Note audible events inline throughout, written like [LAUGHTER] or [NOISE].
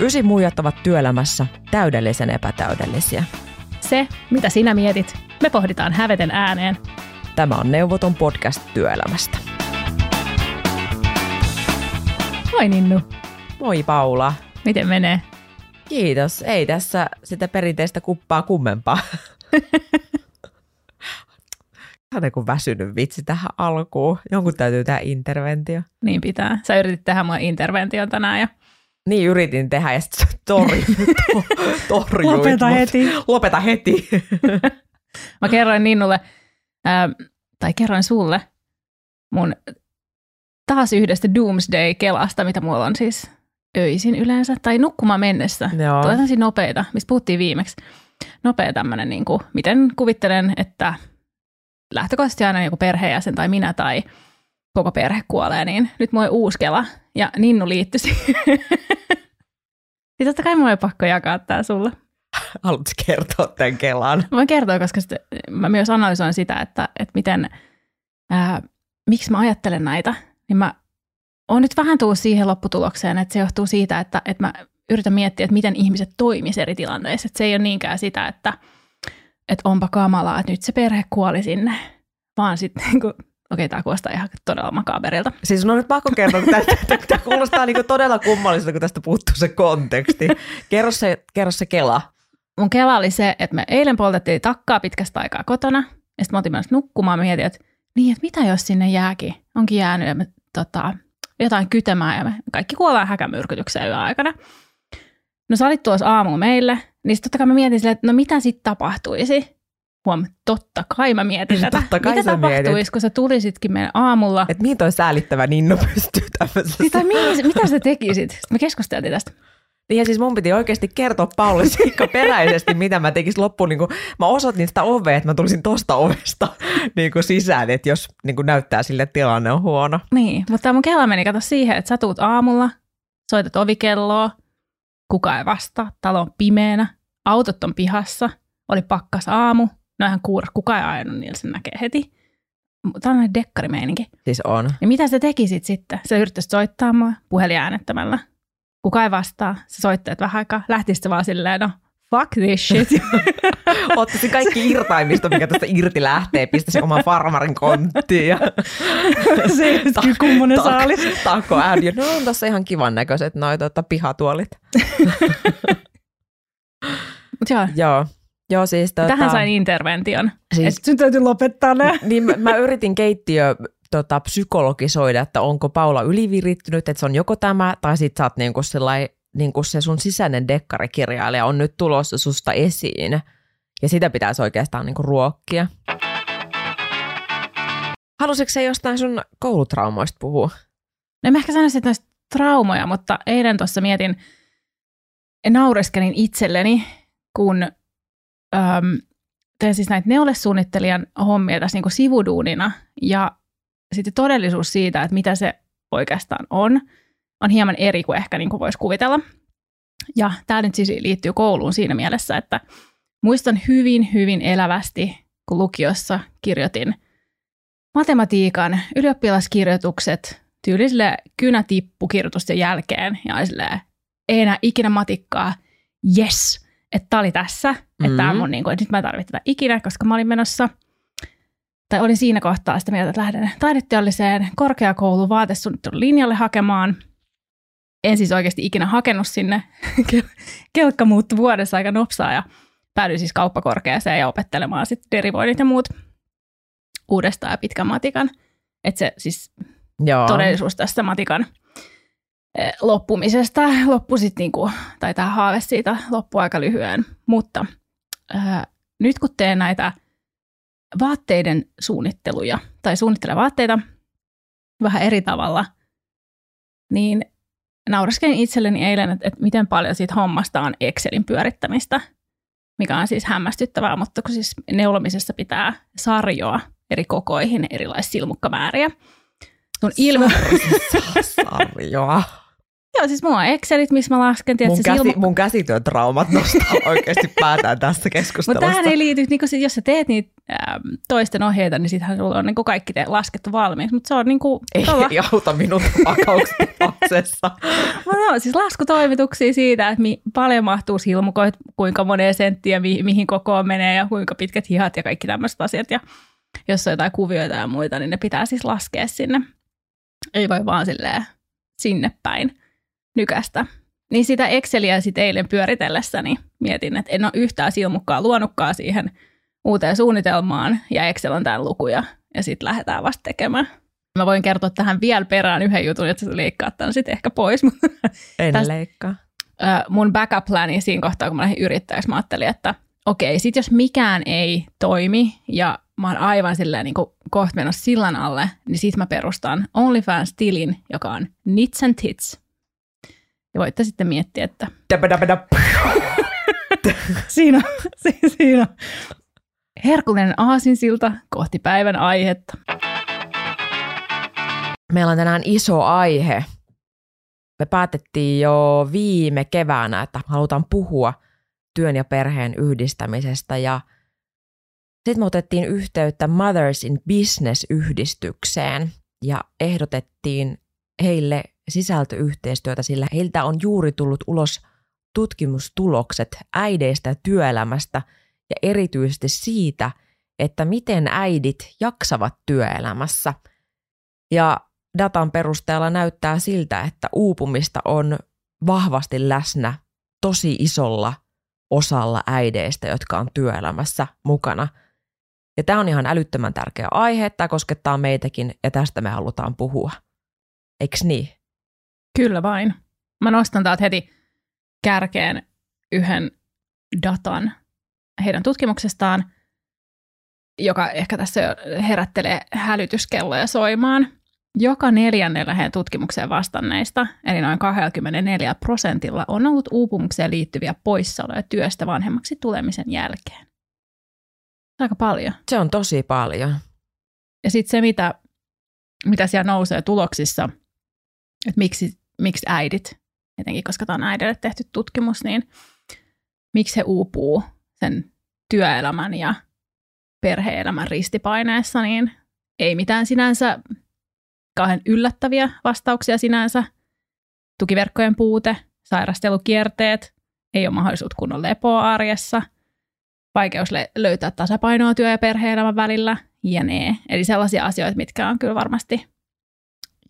Ysi muijat ovat työelämässä täydellisen epätäydellisiä. Se, mitä sinä mietit, me pohditaan häveten ääneen. Tämä on Neuvoton podcast työelämästä. Moi Ninnu, Moi Paula. miten menee? Kiitos. Ei tässä sitä perinteistä kuppaa kummempaa. Tämä on joku väsynyt vitsi tähän alkuun. Jonkun täytyy tehdä interventio. Niin pitää. Sä yritit tehdä mua intervention tänään ja Niin yritin tehdä ja sitten torjuit, to, [LAUGHS] torjuit Lopeta mut. heti. Lopeta heti. [LAUGHS] mä kerroin Ninnulle, ää, tai kerroin sulle mun taas yhdestä Doomsday-kelasta, mitä mulla on siis öisin yleensä, tai nukkumaan mennessä. Joo. Tulee tämmöisiä nopeita, mistä puhuttiin viimeksi. Nopea tämmöinen, niin kuin, miten kuvittelen, että lähtökohtaisesti aina joku perheenjäsen tai minä tai koko perhe kuolee, niin nyt mulla on uusi kela ja Ninnu liittyi siihen. [LAUGHS] Niin totta kai mulla on pakko jakaa tää sulle. [LAUGHS] Haluatko kertoa tämän kelan? Mä voin kertoa, koska sit, mä myös analysoin sitä, että, että miten, ää, miksi mä ajattelen näitä. Niin mä oon nyt vähän tullut siihen lopputulokseen, että se johtuu siitä, että, että mä yritän miettiä, että miten ihmiset toimis eri tilanteissa. Että se ei ole niinkään sitä, että, että onpa kamalaa, että nyt se perhe kuoli sinne, vaan sitten [LAUGHS] niin okei, tämä kuulostaa ihan todella makaberilta. Siis no on nyt pakko kertoa, kun tämä, kuulostaa niin todella kummalliselta, kun tästä puuttuu se konteksti. Kerro se, kerro se kela. mun kela oli se, että me eilen poltettiin takkaa pitkästä aikaa kotona, ja sitten mä otin menossa nukkumaan, mä mietin, että niin, että mitä jos sinne jääkin, onkin jäänyt ja me, tota, jotain kytemään, ja me kaikki kuollaan häkämyrkytykseen yön aikana. No sä olit tuossa aamulla meille, niin sit totta kai mä mietin silleen, että no mitä sitten tapahtuisi? Huom, totta kai mä mietin tätä. Totta kai mitä tapahtuisi, mietit. kun sä tulisitkin meidän aamulla? Että mihin toi säälittävä Ninnu pystyy tämmöisessä. Sitä, mihin, mitä sä tekisit? Sitten me keskusteltiin tästä. Niin ja siis mun piti oikeasti kertoa Paulle peräisesti, mitä mä tekisin loppuun. Niin kuin, mä osoitin sitä ovea, että mä tulisin tosta ovesta niin kuin sisään, että jos niin kuin näyttää sille, että tilanne on huono. Niin, mutta tämä mun kela meni kato siihen, että sä tuut aamulla, soitat ovikelloa, kuka ei vastaa, talo on pimeänä, autot on pihassa, oli pakkas aamu, no ihan kuurat, kuka ei ajanut, niillä sen näkee heti. Tämä on dekkarimeininki. Siis on. Ja mitä sä tekisit sitten? Sä yrittäisit soittaa mua puhelin äänettömällä. Kuka ei vastaa, sä soittelet vähän aikaa, lähtisit vaan silleen, no fuck this shit. [LAUGHS] Ottaisin kaikki irtaimista, mikä tästä irti lähtee, pistäisi oman farmarin konttiin. Ja [LAUGHS] se kyllä kummonen saalis. Takko ääni. No on tässä ihan kivan näköiset noi tota, pihatuolit. [LAUGHS] Mut joo, Joo. Joo, siis tota, tähän sain intervention. Siis- Siis, sun täytyy lopettaa ne. Niin mä, mä yritin keittiö tota, psykologisoida, että onko Paula ylivirittynyt, että se on joko tämä, tai sit sä oot niinku sellai, niinku se sun sisäinen dekkarikirjailija on nyt tulossa susta esiin. Ja sitä pitäisi oikeastaan niinku ruokkia. Halusitko se jostain sun koulutraumoista puhua? No mä ehkä sanoisin, että traumoja, mutta eilen tuossa mietin, naureskelin itselleni, kun äm, tein siis näitä neulesuunnittelijan hommia tässä niin sivuduunina. Ja sitten todellisuus siitä, että mitä se oikeastaan on, on hieman eri kuin ehkä niin kuin voisi kuvitella. Ja tämä nyt siis liittyy kouluun siinä mielessä, että muistan hyvin, hyvin elävästi, kun lukiossa kirjoitin matematiikan ylioppilaskirjoitukset tyylisille kynätippukirjoitusten jälkeen. Ja silleen, ei enää ikinä matikkaa, yes, että tämä oli tässä, että tämä on Mm. mun, niin kuin, että nyt mä en tarvitse tätä ikinä, koska mä olin menossa, tai olin siinä kohtaa sitä mieltä, että lähden taideteolliseen korkeakoulun vaatesuunnittelun linjalle hakemaan. En siis oikeasti ikinä hakenut sinne. [LAUGHS] Kelkka muuttui vuodessa aika nopsaa ja päädyin siis kauppakorkeaseen ja opettelemaan sitten derivoinnit ja muut uudestaan ja pitkän matikan. Että se siis Joo. todellisuus tästä matikan eh, loppumisesta loppui sitten niinku, tai tämä haave siitä loppui aika lyhyen. Mutta ää, nyt kun teen näitä vaatteiden suunnitteluja tai suunnittelen vaatteita vähän eri tavalla, niin naureskelin itselleni eilen, että, että miten paljon siitä hommasta on Excelin pyörittämistä, mikä on siis hämmästyttävää, mutta kun siis neulomisessa pitää sarjoa eri kokoihin erilaisia silmukkamääriä. Sun ilme... Sarjoa. [LAUGHS] Joo, siis mulla on Excelit, missä mä lasken, Mun, tietysti, käsi, silmu... mun käsityötraumat nostaa [LAUGHS] oikeasti päätään tästä Mutta keskustelusta. tähän ei liity, niin kun jos sä teet niitä ähm, toisten ohjeita, niin sittenhän sulla on niin kaikki te- laskettu valmiiksi. Mutta se on niin kuin, ei, ei [LAUGHS] auta minun tapauksessa. [LAUGHS] Mutta No siis laskutoimituksia siitä, että mi- paljon mahtuu silmukoit, kuinka moneen senttiä, mi- mihin kokoon menee ja kuinka pitkät hihat ja kaikki tämmöiset asiat. Ja jos on jotain kuvioita ja muita, niin ne pitää siis laskea sinne. Ei voi vaan silleen sinne päin nykästä. Niin sitä Exceliä sitten eilen pyöritellessäni mietin, että en ole yhtään silmukkaa luonutkaan siihen uuteen suunnitelmaan ja Excel on tämän lukuja ja sitten lähdetään vasta tekemään. Mä voin kertoa tähän vielä perään yhden jutun, että sä leikkaat tämän sitten ehkä pois. [LAUGHS] En Tästä, leikkaa. mun backup plani siinä kohtaa, kun mä lähdin yrittäjäksi, mä ajattelin, että okei, sit jos mikään ei toimi ja mä oon aivan silleen niin kohta menossa sillan alle, niin sit mä perustan OnlyFans-tilin, joka on Nits and Tits. Ja voitte sitten miettiä, että... [LAUGHS] siinä, siinä. Herkullinen aasinsilta kohti päivän aihetta. Meillä on tänään iso aihe. Me päätettiin jo viime keväänä, että halutaan puhua työn ja perheen yhdistämisestä ja sitten me otettiin yhteyttä Mothers in Business-yhdistykseen ja ehdotettiin heille sisältöyhteistyötä, sillä heiltä on juuri tullut ulos tutkimustulokset äideistä työelämästä ja erityisesti siitä, että miten äidit jaksavat työelämässä. Ja datan perusteella näyttää siltä, että uupumista on vahvasti läsnä tosi isolla osalla äideistä, jotka on työelämässä mukana. Ja tämä on ihan älyttömän tärkeä aihe, tämä koskettaa meitäkin ja tästä me halutaan puhua. Eiks niin? Kyllä vain. Mä nostan täältä heti kärkeen yhden datan heidän tutkimuksestaan, joka ehkä tässä herättelee hälytyskelloja soimaan. Joka neljännellä heidän tutkimukseen vastanneista, eli noin 24 prosentilla, on ollut uupumukseen liittyviä poissaoloja työstä vanhemmaksi tulemisen jälkeen. Aika paljon. Se on tosi paljon. Ja sitten se, mitä, mitä siellä nousee tuloksissa, että miksi, miksi äidit, etenkin koska tämä on äidille tehty tutkimus, niin miksi he uupuu sen työelämän ja perheelämän ristipaineessa, niin ei mitään sinänsä kauhean yllättäviä vastauksia sinänsä. Tukiverkkojen puute, sairastelukierteet, ei ole mahdollisuutta kunnon lepoa arjessa, vaikeus löytää tasapainoa työ- ja perhe-elämän välillä, jne. Eli sellaisia asioita, mitkä on kyllä varmasti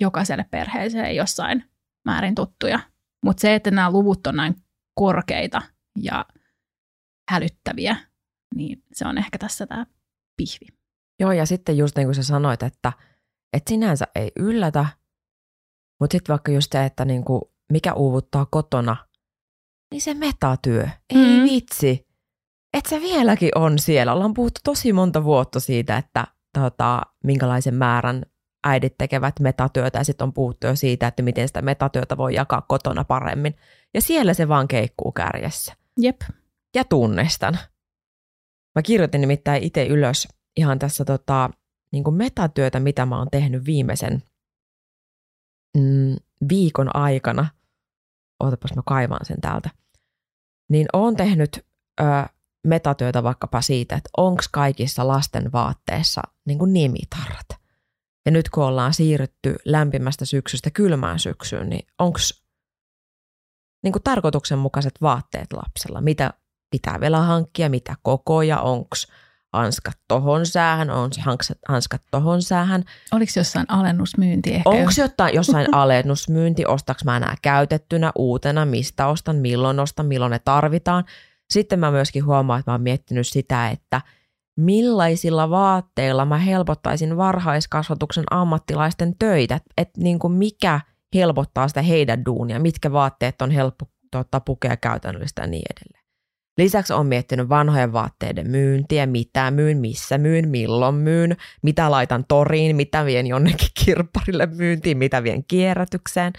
jokaiselle perheeseen jossain määrin tuttuja. Mutta se, että nämä luvut on näin korkeita ja hälyttäviä, niin se on ehkä tässä tämä pihvi. Joo, ja sitten just niin kuin sä sanoit, että – että sinänsä ei yllätä, mutta sitten vaikka just se, että niinku, mikä uuvuttaa kotona, niin se metatyö, ei mm. vitsi. Että se vieläkin on siellä. Ollaan puhuttu tosi monta vuotta siitä, että tota, minkälaisen määrän äidit tekevät metatyötä ja sitten on puhuttu jo siitä, että miten sitä metatyötä voi jakaa kotona paremmin. Ja siellä se vaan keikkuu kärjessä. Jep. Ja tunnistan. Mä kirjoitin nimittäin itse ylös ihan tässä tota, niin kuin metatyötä, mitä mä oon tehnyt viimeisen mm, viikon aikana, ootapas mä kaivan sen täältä, niin oon tehnyt ö, metatyötä vaikkapa siitä, että onko kaikissa lasten vaatteissa niin kuin nimitarrat. Ja nyt kun ollaan siirrytty lämpimästä syksystä kylmään syksyyn, niin onko niin tarkoituksenmukaiset vaatteet lapsella? Mitä pitää vielä hankkia, mitä kokoja, onko hanskat tohon säähän, on hanskat, hanskat tohon säähän. Oliko jossain alennusmyynti ehkä? Onko jotain, jossain [LAUGHS] alennusmyynti, ostaks mä enää käytettynä, uutena, mistä ostan, milloin ostan, milloin ne tarvitaan. Sitten mä myöskin huomaan, että mä oon miettinyt sitä, että millaisilla vaatteilla mä helpottaisin varhaiskasvatuksen ammattilaisten töitä, että niin kuin mikä helpottaa sitä heidän duunia, mitkä vaatteet on helppo tota, pukea käytännöllistä ja niin edelleen. Lisäksi on miettinyt vanhojen vaatteiden myyntiä, mitä myyn, missä myyn, milloin myyn, mitä laitan toriin, mitä vien jonnekin [LAUGHS] kirpparille myyntiin, mitä vien kierrätykseen.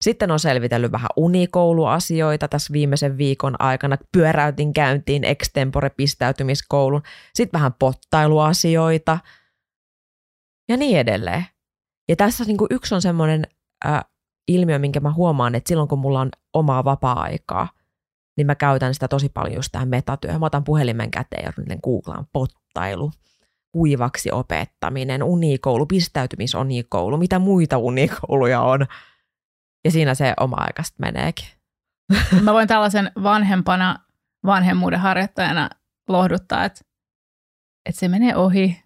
Sitten on selvitellyt vähän unikouluasioita tässä viimeisen viikon aikana. Pyöräytin käyntiin extempore pistäytymiskoulun. Sitten vähän pottailuasioita ja niin edelleen. Ja tässä niin kuin yksi on semmoinen äh, ilmiö, minkä mä huomaan, että silloin kun mulla on omaa vapaa-aikaa – niin mä käytän sitä tosi paljon just tähän metatyöhön. Mä otan puhelimen käteen ja googlaan pottailu, kuivaksi opettaminen, unikoulu, pistäytymisunikoulu, mitä muita unikouluja on. Ja siinä se oma aikasta meneekin. [LAUGHS] Mä voin tällaisen vanhempana, vanhemmuuden harjoittajana lohduttaa, että, että se menee ohi.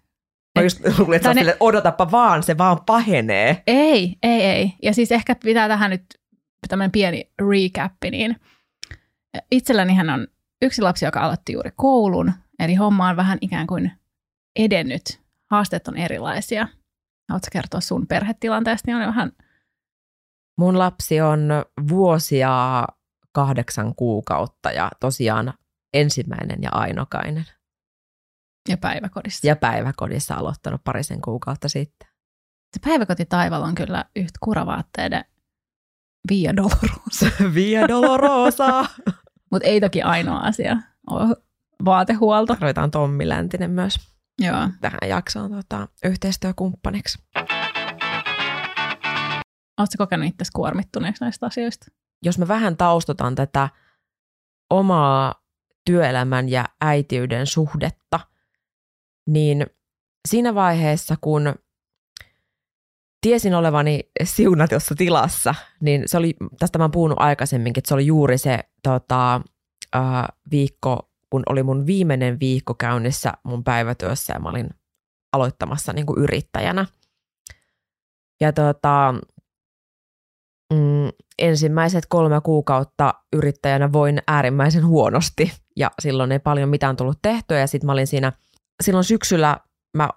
Mä just luulin, että, ne... sille, odotapa vaan, se vaan pahenee. Ei, ei, ei. Ja siis ehkä pitää tähän nyt tämmöinen pieni recap, niin itsellänihän on yksi lapsi, joka aloitti juuri koulun, eli homma on vähän ikään kuin edennyt. Haasteet on erilaisia. Haluatko kertoa sun perhetilanteesta, niin on vähän... Mun lapsi on vuosia kahdeksan kuukautta ja tosiaan ensimmäinen ja ainokainen. Ja päiväkodissa. Ja päiväkodissa aloittanut parisen kuukautta sitten. Se päiväkotitaival on kyllä yhtä kuravaatteiden Via Dolorosa. [LAUGHS] Via Dolorosa. [LAUGHS] Mutta ei toki ainoa asia ole vaatehuolto. Tarvitaan Tommi Läntinen myös Joo. tähän jaksoon tota, yhteistyökumppaniksi. Oletko kokenut itse kuormittuneeksi näistä asioista? Jos mä vähän taustotan tätä omaa työelämän ja äitiyden suhdetta, niin siinä vaiheessa, kun tiesin olevani siunatussa tilassa, niin se oli, tästä mä puhunut aikaisemminkin, että se oli juuri se tota, viikko, kun oli mun viimeinen viikko käynnissä mun päivätyössä ja mä olin aloittamassa niin kuin yrittäjänä. Ja tota, mm, ensimmäiset kolme kuukautta yrittäjänä voin äärimmäisen huonosti ja silloin ei paljon mitään tullut tehtyä ja sitten mä olin siinä, silloin syksyllä mä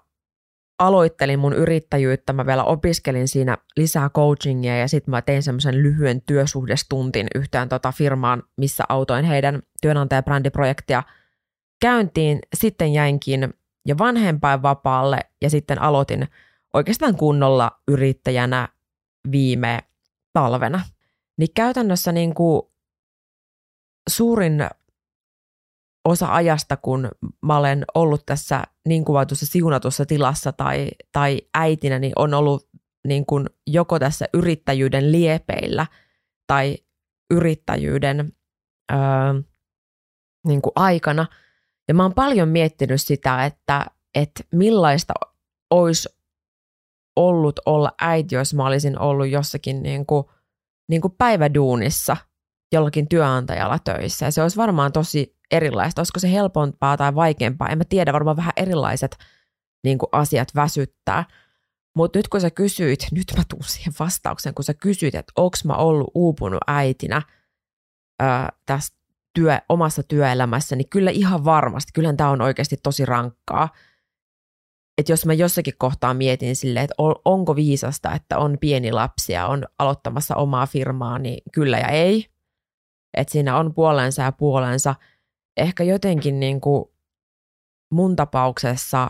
aloittelin mun yrittäjyyttä, mä vielä opiskelin siinä lisää coachingia ja sitten mä tein semmoisen lyhyen työsuhdestuntin yhtään tota firmaan, missä autoin heidän työnantajabrändiprojektia käyntiin. Sitten jäinkin jo vanhempainvapaalle ja sitten aloitin oikeastaan kunnolla yrittäjänä viime talvena. Niin käytännössä niin kuin suurin osa ajasta, kun mä olen ollut tässä niin kuvatussa siunatussa tilassa tai, tai äitinä, niin on ollut niin kuin joko tässä yrittäjyyden liepeillä tai yrittäjyyden öö, niin kuin aikana. Ja mä oon paljon miettinyt sitä, että, että millaista olisi ollut olla äiti, jos mä olisin ollut jossakin niin kuin, niin kuin päiväduunissa jollakin työnantajalla töissä. Ja se olisi varmaan tosi erilaista. Olisiko se helpompaa tai vaikeampaa? En mä tiedä, varmaan vähän erilaiset niin kuin asiat väsyttää. Mutta nyt kun sä kysyit, [LAUGHS] nyt mä tuun siihen vastaukseen, kun sä kysyit, että onko mä ollut uupunut äitinä ää, tässä työ, omassa työelämässä, niin kyllä ihan varmasti. Kyllähän tämä on oikeasti tosi rankkaa. Että jos mä jossakin kohtaa mietin silleen, että onko viisasta, että on pieni lapsi ja on aloittamassa omaa firmaa, niin kyllä ja ei. Että siinä on puolensa ja puolensa – ehkä jotenkin niin kuin mun tapauksessa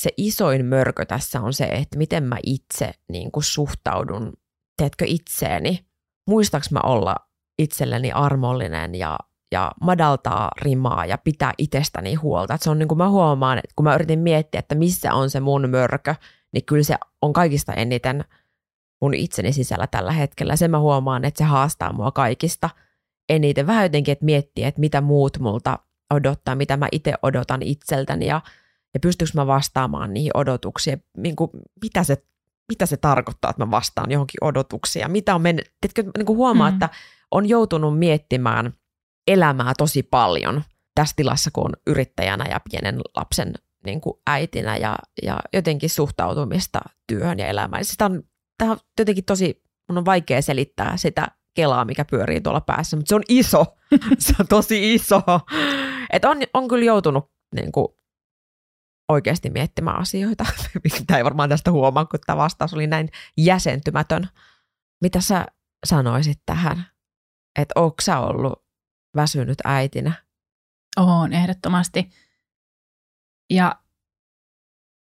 se isoin mörkö tässä on se, että miten mä itse niin kuin suhtaudun, teetkö itseeni. Muistaaks mä olla itselleni armollinen ja, ja madaltaa rimaa ja pitää itsestäni huolta. Että se on niin kuin mä huomaan, että kun mä yritin miettiä, että missä on se mun mörkö, niin kyllä se on kaikista eniten mun itseni sisällä tällä hetkellä. Sen mä huomaan, että se haastaa mua kaikista – eniten. Vähän jotenkin, että miettiä, että mitä muut multa odottaa, mitä mä itse odotan itseltäni ja, ja pystyykö mä vastaamaan niihin odotuksiin. Niin kuin, mitä, se, mitä se tarkoittaa, että mä vastaan johonkin odotuksiin ja mitä on mennyt. Teetkö, niin kuin huomaa, mm. että on joutunut miettimään elämää tosi paljon tässä tilassa, kun on yrittäjänä ja pienen lapsen niin kuin äitinä ja, ja jotenkin suhtautumista työhön ja elämään. Sitä on, tämä on jotenkin tosi, mun on vaikea selittää sitä kelaa, mikä pyörii tuolla päässä, mutta se on iso, [LAUGHS] se on tosi iso. Et on, on kyllä joutunut niin kuin, oikeasti miettimään asioita, [LAUGHS] mitä ei varmaan tästä huomaa, kun tämä vastaus oli näin jäsentymätön. Mitä sä sanoisit tähän, että onko sä ollut väsynyt äitinä? On, ehdottomasti. Ja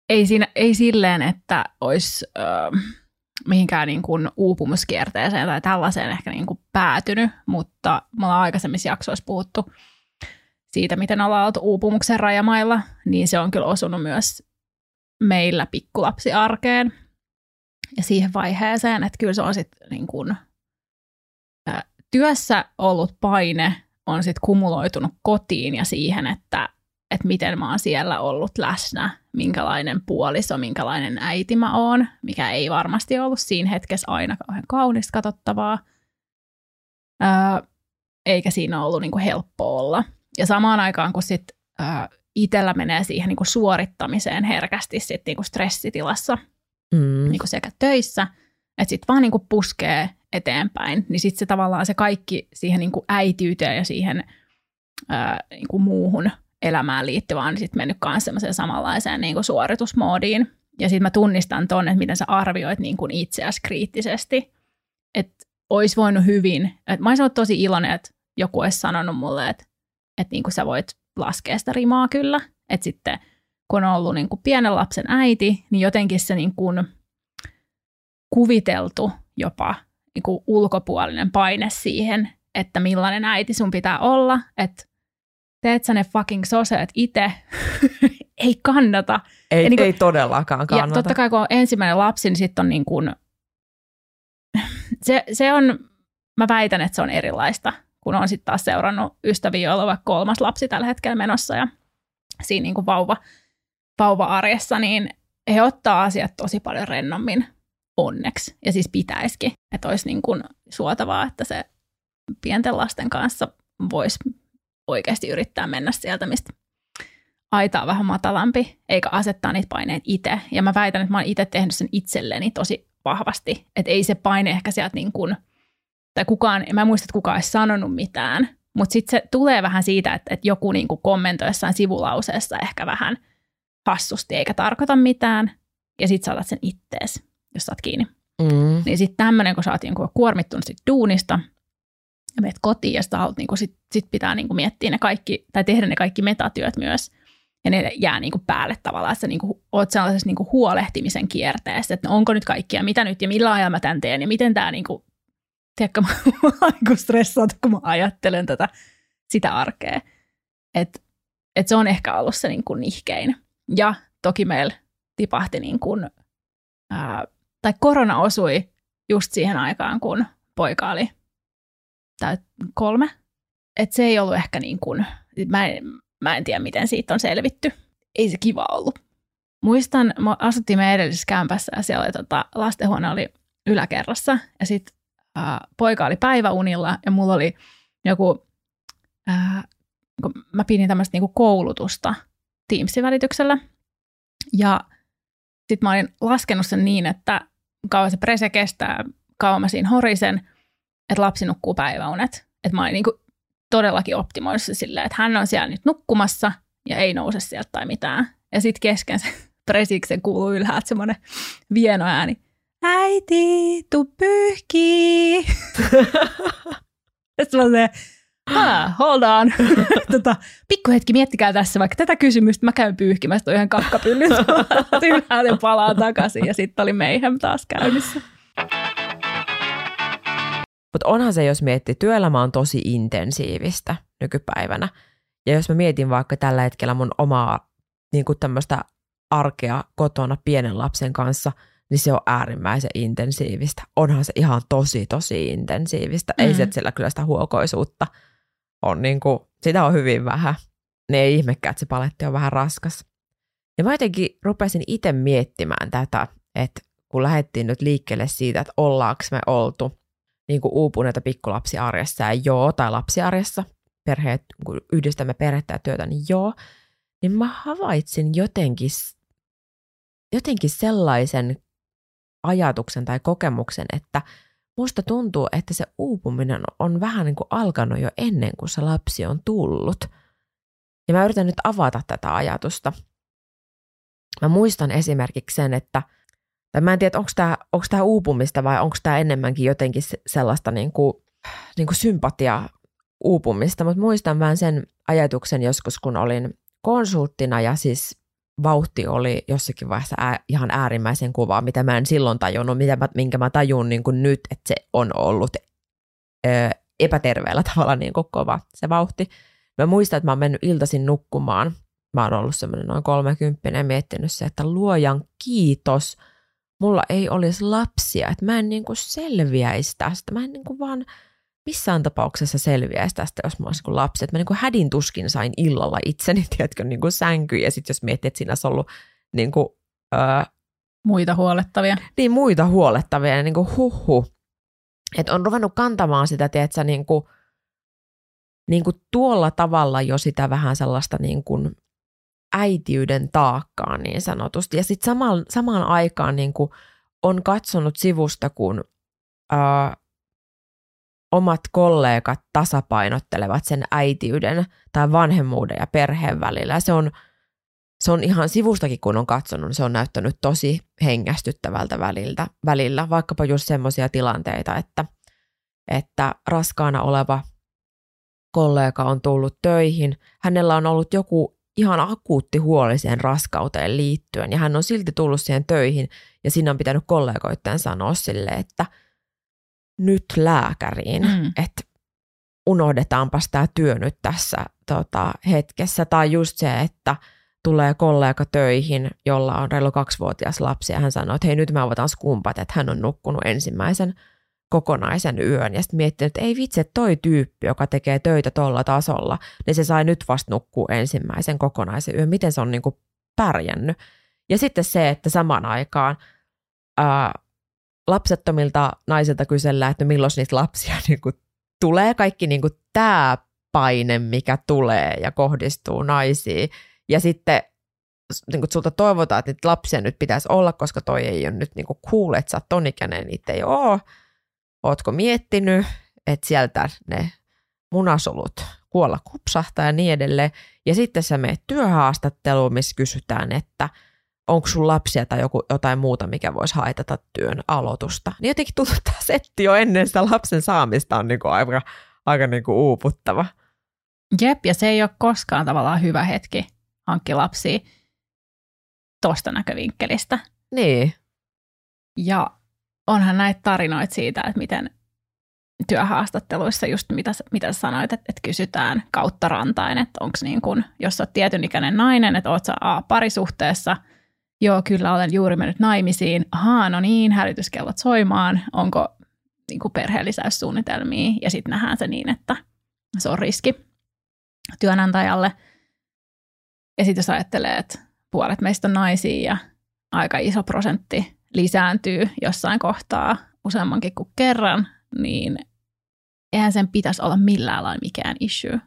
ei, siinä, ei silleen, että olisi... Äh mihinkään niin kuin uupumuskierteeseen tai tällaiseen ehkä niin kuin päätynyt, mutta me ollaan aikaisemmissa jaksoissa puhuttu siitä, miten ollaan oltu uupumuksen rajamailla, niin se on kyllä osunut myös meillä pikkulapsiarkeen ja siihen vaiheeseen, että kyllä se on sitten niin kuin, työssä ollut paine on sitten kumuloitunut kotiin ja siihen, että että miten mä oon siellä ollut läsnä, minkälainen puoliso, minkälainen äiti mä oon, mikä ei varmasti ollut siinä hetkessä aina kauhean kaunista katsottavaa. Öö, eikä siinä ollut niinku helppo olla. Ja samaan aikaan, kun sit öö, itsellä menee siihen niinku suorittamiseen herkästi sit niinku stressitilassa, mm. niinku sekä töissä, että sitten vaan niinku puskee eteenpäin, niin sitten se tavallaan se kaikki siihen niinku äitiyteen ja siihen ää, niinku muuhun elämään liittyvä on sitten mennyt myös semmoiseen samanlaiseen niinku suoritusmoodiin. Ja sitten mä tunnistan ton, että miten sä arvioit niinku itseäsi kriittisesti. Että olisi voinut hyvin, että mä olisin ollut tosi iloinen, että joku olisi sanonut mulle, että, että niinku sä voit laskea sitä rimaa kyllä. Että sitten kun on ollut niinku pienen lapsen äiti, niin jotenkin se niinku kuviteltu jopa niin kuin ulkopuolinen paine siihen, että millainen äiti sun pitää olla, että teet sä ne fucking soseet itse, [LAUGHS] ei kannata. Ei, ja niin kuin, ei todellakaan kannata. Ja totta kai kun on ensimmäinen lapsi, niin sitten on niin kuin, [LAUGHS] se, se on, mä väitän, että se on erilaista, kun on sitten taas seurannut ystäviä, joilla on vaikka kolmas lapsi tällä hetkellä menossa ja siinä niin kuin vauva, vauva-arjessa, niin he ottaa asiat tosi paljon rennommin onneksi. Ja siis pitäisikin, että olisi niin kuin suotavaa, että se pienten lasten kanssa voisi oikeasti yrittää mennä sieltä, mistä aita on vähän matalampi, eikä asettaa niitä paineita itse. Ja mä väitän, että mä oon itse tehnyt sen itselleni tosi vahvasti. Että ei se paine ehkä sieltä niin kuin, tai kukaan, mä en muista, että kukaan olisi sanonut mitään, mutta sitten se tulee vähän siitä, että, että joku niin kuin kommentoi jossain sivulauseessa ehkä vähän hassusti eikä tarkoita mitään, ja sitten saatat sen ittees jos saat kiinni. Mm. Niin sitten tämmöinen, kun sä oot niinku kuormittunut sit duunista ja meet kotiin ja sitä niinku sit, sit pitää niinku miettiä ne kaikki, tai tehdä ne kaikki metatyöt myös, ja ne jää niinku päälle tavallaan, että sä niinku, oot sellaisessa niinku huolehtimisen kierteessä, että no onko nyt kaikkia, mitä nyt ja millä ajalla mä tämän teen ja miten tämä niinku, tiedätkö, [LAUGHS] mä niinku stressaat, kun mä ajattelen tätä sitä arkea. Että et se on ehkä ollut se niinku nihkein. Ja toki meillä tipahti niin kuin, ää, tai korona osui just siihen aikaan, kun poika oli tai kolme. Et se ei ollut ehkä niin kuin, mä en, mä en tiedä miten siitä on selvitty. Ei se kiva ollut. Muistan, me asuttiin meidän edellisessä kämpässä ja siellä oli tota, lastenhuone oli yläkerrassa ja sitten poika oli päiväunilla ja mulla oli joku, ää, mä pidin tämmöistä niinku koulutusta Teamsin välityksellä ja sitten mä olin laskenut sen niin, että kauan se prese kestää, kauan mä siinä horisen, että lapsi nukkuu päiväunet. Että mä olin niin todellakin optimoissa silleen, että hän on siellä nyt nukkumassa ja ei nouse sieltä tai mitään. Ja sitten kesken se [LAUGHS] presiksen kuuluu ylhäältä semmoinen vieno ääni. Äiti, tu pyyhkii. [LAUGHS] Sitten mä Ah, hold on. [LAUGHS] tota, pikkuhetki, miettikää tässä vaikka tätä kysymystä. Mä käyn pyyhkimässä ihan kakkapyllyn [LAUGHS] ylhäältä palaan takaisin ja sitten oli meihem taas käynnissä. Mutta onhan se, jos miettii, työelämä on tosi intensiivistä nykypäivänä. Ja jos mä mietin vaikka tällä hetkellä mun omaa niin tämmöistä arkea kotona pienen lapsen kanssa, niin se on äärimmäisen intensiivistä. Onhan se ihan tosi, tosi intensiivistä. Mm. Ei se, että sillä kyllä sitä huokoisuutta on niin kuin, sitä on hyvin vähän. Ne ei ihmekään, että se paletti on vähän raskas. Ja mä jotenkin rupesin itse miettimään tätä, että kun lähdettiin nyt liikkeelle siitä, että ollaanko me oltu niin kuin uupuneita pikkulapsiarjessa ja joo, tai lapsiarjessa, perheet, kun yhdistämme perhettä ja työtä, niin joo, niin mä havaitsin jotenkin, jotenkin sellaisen ajatuksen tai kokemuksen, että – musta tuntuu, että se uupuminen on vähän niin kuin alkanut jo ennen kuin se lapsi on tullut. Ja mä yritän nyt avata tätä ajatusta. Mä muistan esimerkiksi sen, että tai mä en tiedä, onko tämä, onko tämä uupumista vai onko tämä enemmänkin jotenkin sellaista niin kuin, niin kuin sympatia uupumista, mutta muistan vähän sen ajatuksen joskus, kun olin konsulttina ja siis vauhti oli jossakin vaiheessa ää, ihan äärimmäisen kuvaa, mitä mä en silloin tajunnut, mitä mä, minkä mä tajun niin kuin nyt, että se on ollut ö, epäterveellä [LAUGHS] tavalla niin kuin kova se vauhti. Mä muistan, että mä oon mennyt iltaisin nukkumaan. Mä oon ollut semmoinen noin kolmekymppinen ja miettinyt se, että luojan kiitos, mulla ei olisi lapsia, että mä en niin kuin selviäisi tästä. Mä en niin kuin vaan missään tapauksessa selviäisi tästä, jos mä olisin kuin lapsi. Että mä niin kuin hädin tuskin sain illalla itseni, [LAUGHS] tiedätkö, niin kuin sänkyyn. Ja sitten jos miettii, että siinä olisi ollut niin kuin, öö, Muita huolettavia. niin muita huolettavia, ja niin kuin huhu. Että on ruvennut kantamaan sitä, tiedätkö, niin kuin, niin kuin tuolla tavalla jo sitä vähän sellaista niin kuin äitiyden taakkaa niin sanotusti. Ja sitten samaan, samaan aikaan niin kuin on katsonut sivusta, kun ää, omat kollegat tasapainottelevat sen äitiyden tai vanhemmuuden ja perheen välillä. Se on, se on ihan sivustakin, kun on katsonut, niin se on näyttänyt tosi hengästyttävältä väliltä, välillä. Vaikkapa just semmoisia tilanteita, että, että raskaana oleva kollega on tullut töihin. Hänellä on ollut joku ihan akuutti huoli siihen raskauteen liittyen ja hän on silti tullut siihen töihin ja siinä on pitänyt kollegoitteen sanoa sille, että nyt lääkäriin, mm. että unohdetaanpas tämä työ nyt tässä tota, hetkessä. Tai just se, että tulee kollega töihin, jolla on reilu kaksivuotias lapsi ja hän sanoo, että hei nyt mä avataan skumpat, että hän on nukkunut ensimmäisen kokonaisen yön ja sitten miettinyt, että ei vitsi, että toi tyyppi, joka tekee töitä tuolla tasolla, niin se sai nyt vasta nukkua ensimmäisen kokonaisen yön, miten se on niin kuin pärjännyt. Ja sitten se, että samaan aikaan ää, lapsettomilta naisilta kysellään, että milloin niitä lapsia [LAUGHS] niin kuin tulee, kaikki niin kuin tämä paine, mikä tulee ja kohdistuu naisiin. Ja sitten niin kuin sulta toivotaan, että niitä lapsia nyt pitäisi olla, koska toi ei ole nyt niin kuin cool, että sä oot ton ikäinen, niitä ei ole ootko miettinyt, että sieltä ne munasolut kuolla kupsahtaa ja niin edelleen. Ja sitten sä menet työhaastatteluun, missä kysytään, että onko sun lapsia tai joku, jotain muuta, mikä voisi haitata työn aloitusta. Niin jotenkin tuntuu, että tämä setti jo ennen sitä lapsen saamista on niinku aika, aika niinku uuputtava. Jep, ja se ei ole koskaan tavallaan hyvä hetki hankkia lapsia tuosta näkövinkkelistä. Niin. Ja onhan näitä tarinoita siitä, että miten työhaastatteluissa just mitä, mitä sanoit, että, että kysytään kautta rantain, että onko niin kuin, jos olet tietyn ikäinen nainen, että oot sä A parisuhteessa, joo kyllä olen juuri mennyt naimisiin, ahaa no niin, hälytyskellot soimaan, onko niin perheellisäyssuunnitelmia ja sitten nähdään se niin, että se on riski työnantajalle. Ja sitten jos ajattelee, että puolet meistä on naisia ja aika iso prosentti lisääntyy jossain kohtaa useammankin kuin kerran, niin eihän sen pitäisi olla millään lailla mikään issue.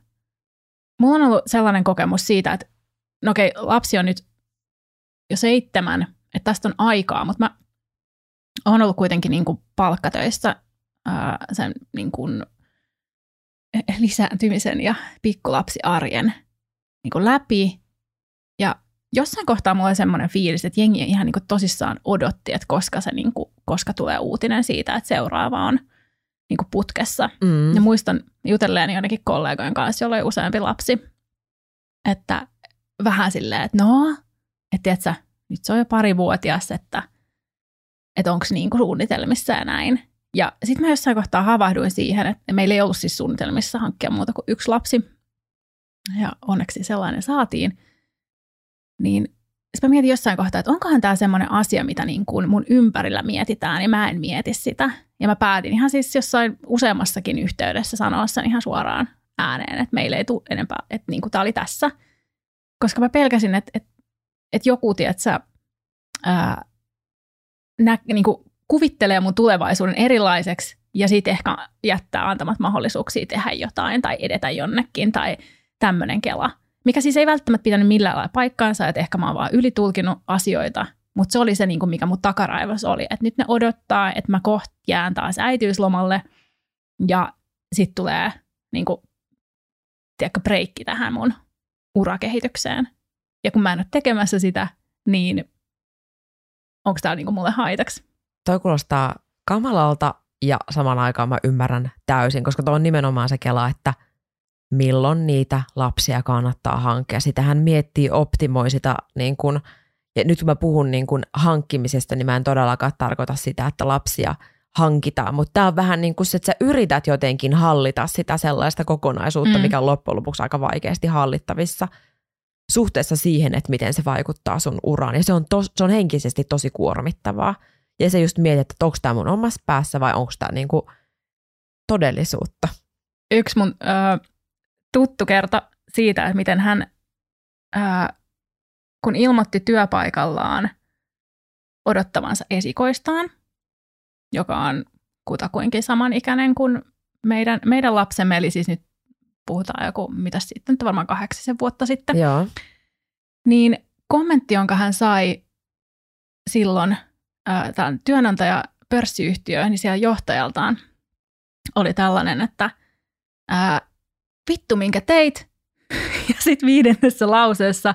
Mulla on ollut sellainen kokemus siitä, että no okei, lapsi on nyt jo seitsemän, että tästä on aikaa, mutta mä oon ollut kuitenkin niin kuin palkkatöissä ää, sen niin kuin lisääntymisen ja pikkulapsiarjen niin kuin läpi. Ja jossain kohtaa mulla oli semmoinen fiilis, että jengi ihan niin kuin tosissaan odotti, että koska, se niin kuin, koska tulee uutinen siitä, että seuraava on niin kuin putkessa. Mm. Ja muistan jutelleeni jonnekin kollegojen kanssa, jolla oli useampi lapsi, että vähän silleen, että no, että tiedätkö, nyt se on jo pari vuotias, että, että onko niin kuin suunnitelmissa ja näin. Ja sitten mä jossain kohtaa havahduin siihen, että meillä ei ollut siis suunnitelmissa hankkia muuta kuin yksi lapsi. Ja onneksi sellainen saatiin niin sitten mä mietin jossain kohtaa, että onkohan tämä semmoinen asia, mitä niin kuin mun ympärillä mietitään, ja mä en mieti sitä. Ja mä päätin ihan siis jossain useammassakin yhteydessä sanoa sen ihan suoraan ääneen, että meille ei tule enempää, että niin kuin tämä oli tässä. Koska mä pelkäsin, että, että, että joku, tiedätkö, ää, nä, niin kuin kuvittelee mun tulevaisuuden erilaiseksi, ja sitten ehkä jättää antamat mahdollisuuksia tehdä jotain tai edetä jonnekin tai tämmöinen kela. Mikä siis ei välttämättä pitänyt millään lailla paikkaansa, että ehkä mä oon vaan ylitulkinut asioita, mutta se oli se, niin kuin mikä mun takaraivos oli, että nyt ne odottaa, että mä kohta jään taas äitiyslomalle ja sitten tulee niin kuin, tiedätkö, breikki tähän mun urakehitykseen. Ja kun mä en ole tekemässä sitä, niin onko tämä niin mulle haitaksi? Toi kuulostaa kamalalta ja saman aikaan mä ymmärrän täysin, koska tuo on nimenomaan se kela, että – milloin niitä lapsia kannattaa hankkia. Sitä hän miettii, optimoi sitä, niin kun, ja nyt kun mä puhun niin kun hankkimisesta, niin mä en todellakaan tarkoita sitä, että lapsia hankitaan, mutta tämä on vähän niin kuin se, että sä yrität jotenkin hallita sitä sellaista kokonaisuutta, mm. mikä on loppujen lopuksi aika vaikeasti hallittavissa suhteessa siihen, että miten se vaikuttaa sun uraan. Ja se on, tos, se on henkisesti tosi kuormittavaa. Ja se just mietit, että onko tämä mun omassa päässä vai onko tämä niin kuin todellisuutta. Yksi mun ö, tuttu kerta siitä, että miten hän, ö, kun ilmoitti työpaikallaan odottavansa esikoistaan, joka on kutakuinkin samanikäinen kuin meidän, meidän lapsemme, eli siis nyt puhutaan joku, mitä sitten, varmaan kahdeksisen vuotta sitten. Joo. Niin kommentti, jonka hän sai silloin äh, tämän työnantaja pörssiyhtiö, niin siellä johtajaltaan oli tällainen, että ää, vittu minkä teit. [LAUGHS] Ja sitten viidennessä lauseessa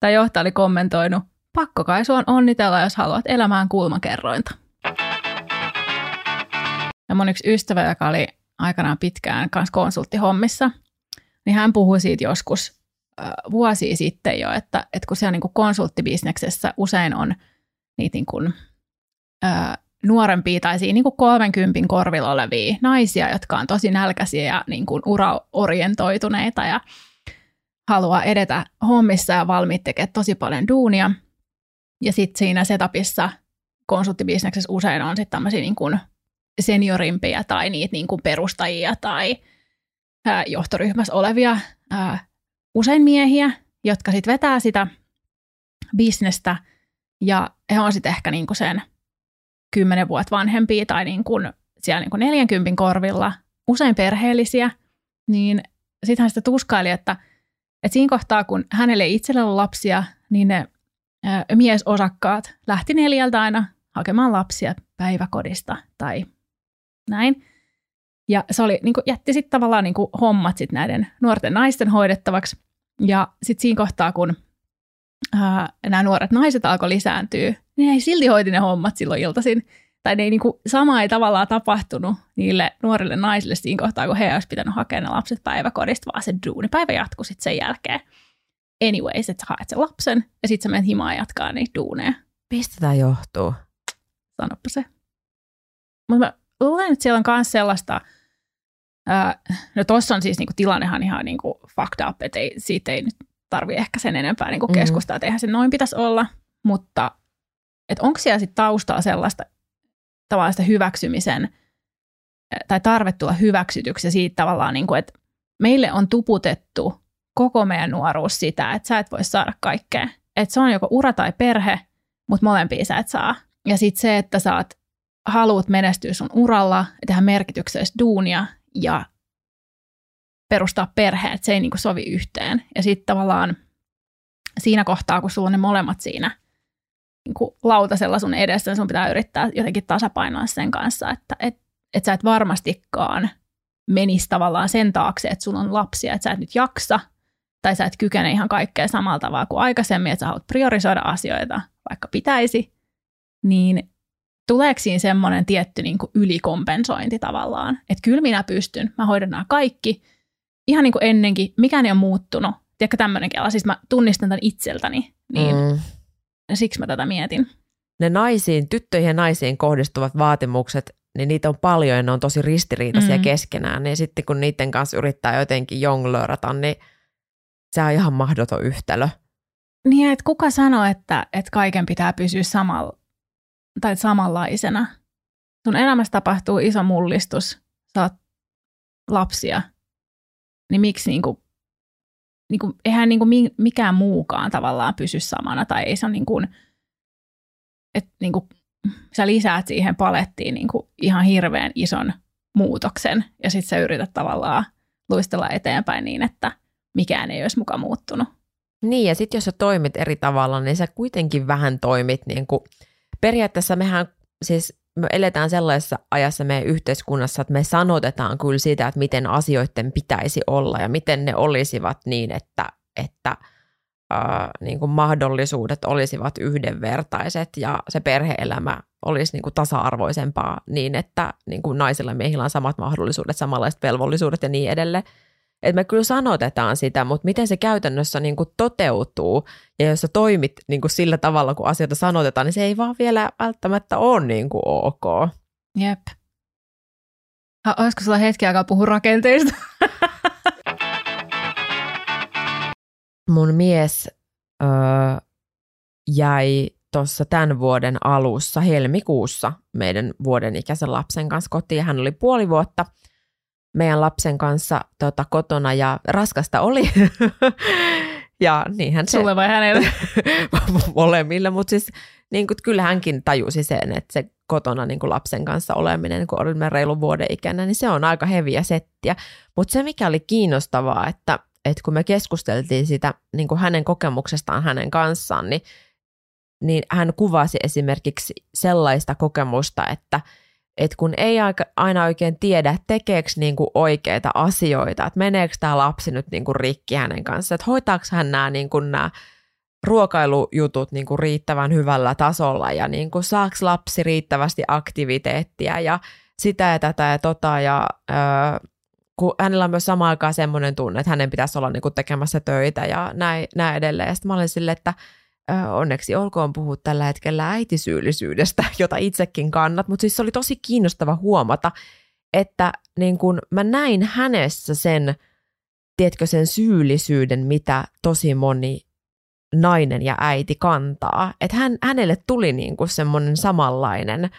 tämä johtaja oli kommentoinut, pakko kai sua onnitella, jos haluat elämään kulmakerrointa. Ja mun yksi ystävä, joka oli aikanaan pitkään kanssa konsulttihommissa, niin hän puhui siitä joskus äh, vuosia sitten jo, että, että kun siellä niin kuin konsulttibisneksessä usein on niitä niin kuin, äh, nuorempia tai siinä niin kuin 30 korvilla olevia naisia, jotka on tosi nälkäisiä ja niin kuin uraorientoituneita ja haluaa edetä hommissa ja valmiit tekemään tosi paljon duunia. Ja sitten siinä setupissa konsulttibisneksessä usein on sitten tämmöisiä niin seniorimpia tai niitä niin kuin perustajia tai ää, johtoryhmässä olevia ää, usein miehiä, jotka sitten vetää sitä bisnestä ja he on sitten ehkä niin kuin sen kymmenen vuotta vanhempia tai niin kuin siellä niin kuin 40 korvilla, usein perheellisiä, niin sitten hän sitä tuskaili, että, että siinä kohtaa, kun hänelle ei itsellä ollut lapsia, niin ne ää, miesosakkaat lähti neljältä aina hakemaan lapsia päiväkodista tai näin. Ja se oli, niin kuin, jätti sitten tavallaan niin kuin hommat sit näiden nuorten naisten hoidettavaksi. Ja sitten siinä kohtaa, kun ää, nämä nuoret naiset alkoi lisääntyä, niin ei silti hoiti ne hommat silloin iltaisin. Tai ne ei niin kuin, sama ei tavallaan tapahtunut niille nuorille naisille siinä kohtaa, kun he olisi pitänyt hakea ne lapset päiväkodista, vaan se duunipäivä jatkui sitten sen jälkeen. Anyways, että sä haet sen lapsen ja sitten sä menet himaan jatkaa niitä duuneja. Mistä tämä johtuu? Sanoppa se. Mutta luulen, että siellä on myös sellaista, ää, no tuossa on siis niinku tilannehan ihan niinku fucked up, että ei, siitä ei nyt tarvi ehkä sen enempää niinku keskustaa, mm-hmm. että eihän se noin pitäisi olla, mutta että onko siellä sitten taustaa sellaista tavallaan sitä hyväksymisen tai tarve tulla hyväksytyksi ja siitä tavallaan, niin kuin, että meille on tuputettu koko meidän nuoruus sitä, että sä et voi saada kaikkea. Että se on joko ura tai perhe, mutta molempia sä et saa. Ja sitten se, että sä oot, haluat menestyä sun uralla, tehdä merkityksellistä duunia ja perustaa perhe, että se ei niin kuin sovi yhteen. Ja sitten tavallaan siinä kohtaa, kun sulla on ne molemmat siinä niin kuin lautasella sun edessä, sun pitää yrittää jotenkin tasapainoa sen kanssa, että et, et sä et varmastikaan menisi tavallaan sen taakse, että sulla on lapsia, että sä et nyt jaksa, tai sä et kykene ihan kaikkea samalla tavalla kuin aikaisemmin, että sä haluat priorisoida asioita, vaikka pitäisi, niin tuleeko siinä semmoinen tietty niin kuin ylikompensointi tavallaan, että kyllä minä pystyn, mä hoidan nämä kaikki, ihan niin kuin ennenkin, mikään ei ole muuttunut. Tiedätkö tämmöinen kela, siis mä tunnistan tämän itseltäni, niin mm siksi mä tätä mietin. Ne naisiin, tyttöihin ja naisiin kohdistuvat vaatimukset, niin niitä on paljon ja ne on tosi ristiriitaisia mm. keskenään. Niin sitten kun niiden kanssa yrittää jotenkin jonglöörata, niin se on ihan mahdoton yhtälö. Niin, että kuka sanoo, että, että kaiken pitää pysyä samalla, tai samanlaisena? Sun elämässä tapahtuu iso mullistus, saat lapsia, niin miksi niin kuin niin kuin, eihän niin kuin mikään muukaan tavallaan pysy samana, tai ei se niin kuin, että niin kuin, sä lisäät siihen palettiin niin kuin ihan hirveän ison muutoksen, ja sitten sä yrität tavallaan luistella eteenpäin niin, että mikään ei olisi muka muuttunut. Niin, ja sitten jos sä toimit eri tavalla, niin sä kuitenkin vähän toimit niin kuin, periaatteessa mehän siis me eletään sellaisessa ajassa meidän yhteiskunnassa, että me sanotetaan kyllä sitä, että miten asioiden pitäisi olla ja miten ne olisivat niin, että, että äh, niin kuin mahdollisuudet olisivat yhdenvertaiset ja se perheelämä olisi niin kuin tasa-arvoisempaa niin, että niin kuin naisilla ja miehillä on samat mahdollisuudet, samanlaiset velvollisuudet ja niin edelleen. Että me kyllä sanotetaan sitä, mutta miten se käytännössä niin kuin toteutuu ja jos sä toimit niin kuin sillä tavalla, kun asioita sanotetaan, niin se ei vaan vielä välttämättä ole niin kuin ok. Jep. Ha, olisiko sulla hetki aikaa puhua rakenteista? [LAUGHS] Mun mies öö, jäi tuossa tämän vuoden alussa, helmikuussa, meidän vuoden ikäisen lapsen kanssa kotiin. Hän oli puoli vuotta – meidän lapsen kanssa tota, kotona ja raskasta oli. [LAUGHS] ja niinhän se... Sulle vai hänelle? [LAUGHS] molemmille, mutta siis niin kuin, kyllä hänkin tajusi sen, että se kotona niin kuin lapsen kanssa oleminen, kun olimme reilu vuoden ikäinen, niin se on aika heviä settiä. Mutta se, mikä oli kiinnostavaa, että, että kun me keskusteltiin sitä niin kuin hänen kokemuksestaan hänen kanssaan, niin, niin hän kuvasi esimerkiksi sellaista kokemusta, että, että kun ei aina oikein tiedä, tekeekö kuin oikeita asioita, että meneekö tämä lapsi nyt niin kuin rikki hänen kanssaan, että hoitaako hän nämä, kuin nämä ruokailujutut niin kuin riittävän hyvällä tasolla ja niin kuin saaks lapsi riittävästi aktiviteettia ja sitä ja tätä ja tota ja öö, kun hänellä on myös samaan aikaan semmoinen tunne, että hänen pitäisi olla niin kuin tekemässä töitä ja näin, näin edelleen. Ja sitten mä olin silleen, että onneksi olkoon puhua tällä hetkellä äitisyyllisyydestä, [LAUGHS] jota itsekin kannat, mutta siis se oli tosi kiinnostava huomata, että niin kun mä näin hänessä sen, tiedätkö, sen syyllisyyden, mitä tosi moni nainen ja äiti kantaa. Että hän, hänelle tuli niin kuin semmoinen samanlainen